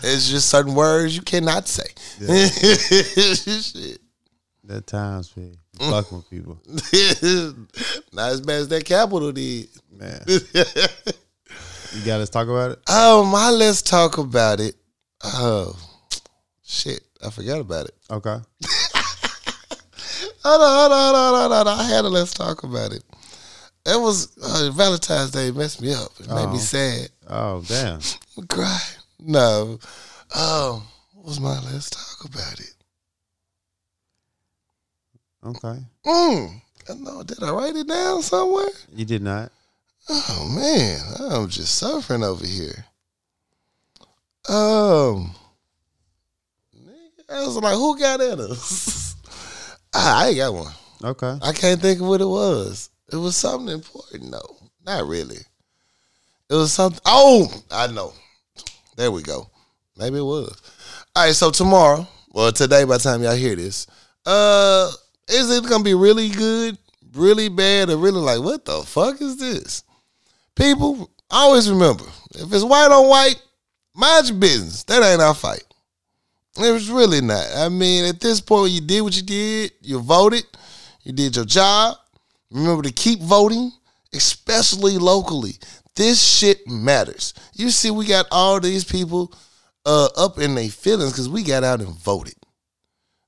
it's just certain words you cannot say. *laughs* Shit. That times Mm. fucking with people, *laughs* Not as bad as that capital did. man. *laughs* you got us talk about it. Oh my, let's talk about it. Oh shit, I forgot about it. Okay. Hold on, hold on, hold on, hold on. I had a let's talk about it. It was uh, Valentine's Day. Messed me up. It made me Oh. sad. Oh damn. I cried. No. Oh, was my let's talk about it? Okay. Mm. I know. Did I write it down somewhere? You did not. Oh man, I'm just suffering over here. Um, I was like, who got at us? *laughs* I ain't got one. Okay. I can't think of what it was. It was something important, though. Not really. It was something. Oh, I know. There we go. Maybe it was. All right. So tomorrow, well, today, by the time y'all hear this, uh, is it gonna be really good, really bad, or really like what the fuck is this? People, always remember if it's white on white, mind your business. That ain't our fight. It was really not. I mean, at this point, you did what you did. You voted. You did your job. Remember to keep voting, especially locally. This shit matters. You see, we got all these people uh, up in their feelings because we got out and voted.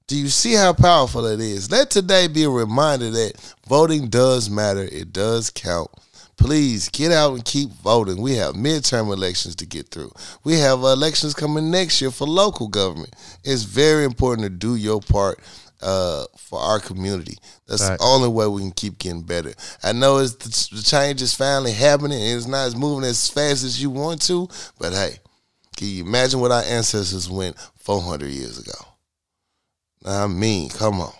Do you see how powerful it is? Let today be a reminder that voting does matter. It does count. Please get out and keep voting. We have midterm elections to get through. We have elections coming next year for local government. It's very important to do your part uh, for our community. That's Right. the only way we can keep getting better. I know it's the, the change is finally happening and it's not as moving as fast as you want to, but hey, can you imagine what our ancestors went 400 years ago? I mean, come on.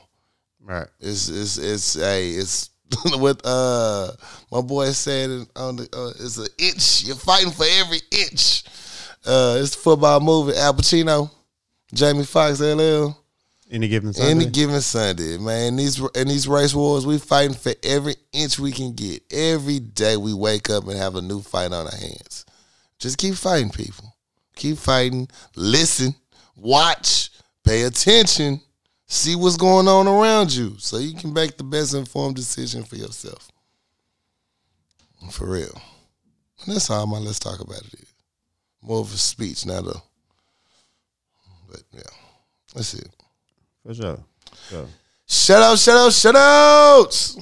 Right. It's it's it's hey it's *laughs* what uh my boy said on the uh, it's an inch. You're fighting for every inch. Uh, it's the football movie. Al Pacino, Jamie Foxx, LL. Any given Sunday. Any given Sunday, man. These in these race wars, we fighting for every inch we can get. Every day we wake up and have a new fight on our hands. Just keep fighting, people. Keep fighting. Listen, watch, pay attention, see what's going on around you, so you can make the best informed decision for yourself. For real. And that's all my let's talk about it is. More of a speech, not a. But yeah, that's it. For sure. So Shout out, shout out, shout outs.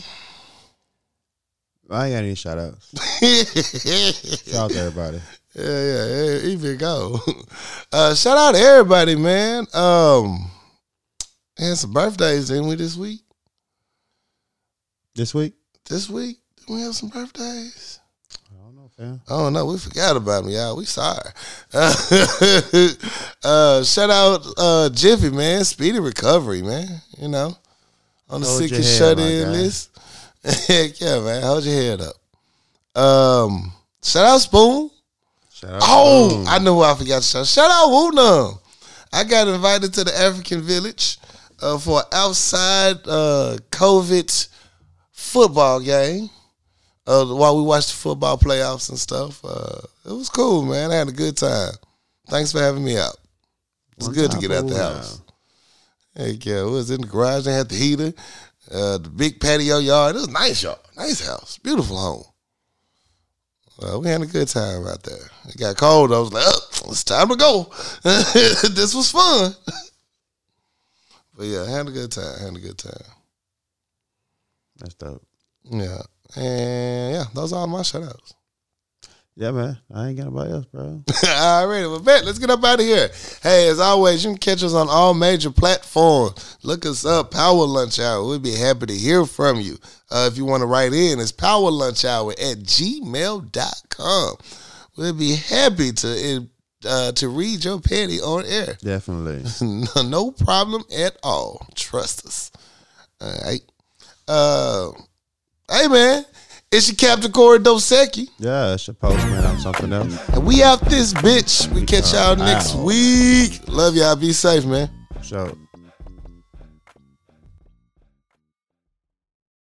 I ain't got any shout outs. *laughs* Shout out to everybody. yeah, yeah, yeah. even go. *laughs* Uh, shout out to everybody, man. Um, had some birthdays, didn't we, this week? This week? This week, did we have some birthdays? I don't know. Oh no, we forgot about them, y'all. We sorry. *laughs* uh, shout out uh, Jiffy, man. Speedy recovery, man. You know, on the Hold sick and shut in list. *laughs* Heck yeah, man. Hold your head up. Um, shout out Spoon. Shout out. Oh, Boom. I know who I forgot to shout. Shout out Woonum. I got invited to the African Village uh, for outside uh, COVID football game. Uh, while we watched the football playoffs and stuff, uh, it was cool, man. I had a good time. Thanks for having me out. It was good to get out the house. Heck yeah, we was in the garage. They had the heater, uh, the big patio yard. It was nice yard, nice house, beautiful home. Uh, we had a good time out there. It got cold. I was like, oh, it's time to go. *laughs* this was fun. but yeah, I had a good time. I Had a good time. That's dope. Yeah. And yeah, those are all my shout outs. Yeah, man. I ain't got nobody else, bro. *laughs* all right. well, bet. Let's get up out of here. Hey, as always, you can catch us on all major platforms. Look us up, Power Lunch Hour. We'd be happy to hear from you. Uh, if you want to write in, it's Power Lunch Hour at gmail.com. We'll be happy to uh, to read your petty on air. Definitely. *laughs* no, no problem at all. Trust us. All right. Uh, hey, man. It's your Captain Corey Dosecki. Yeah, it's your postman on something else. And we out this bitch. We catch y'all next Wow. week. Love y'all. Be safe, man. So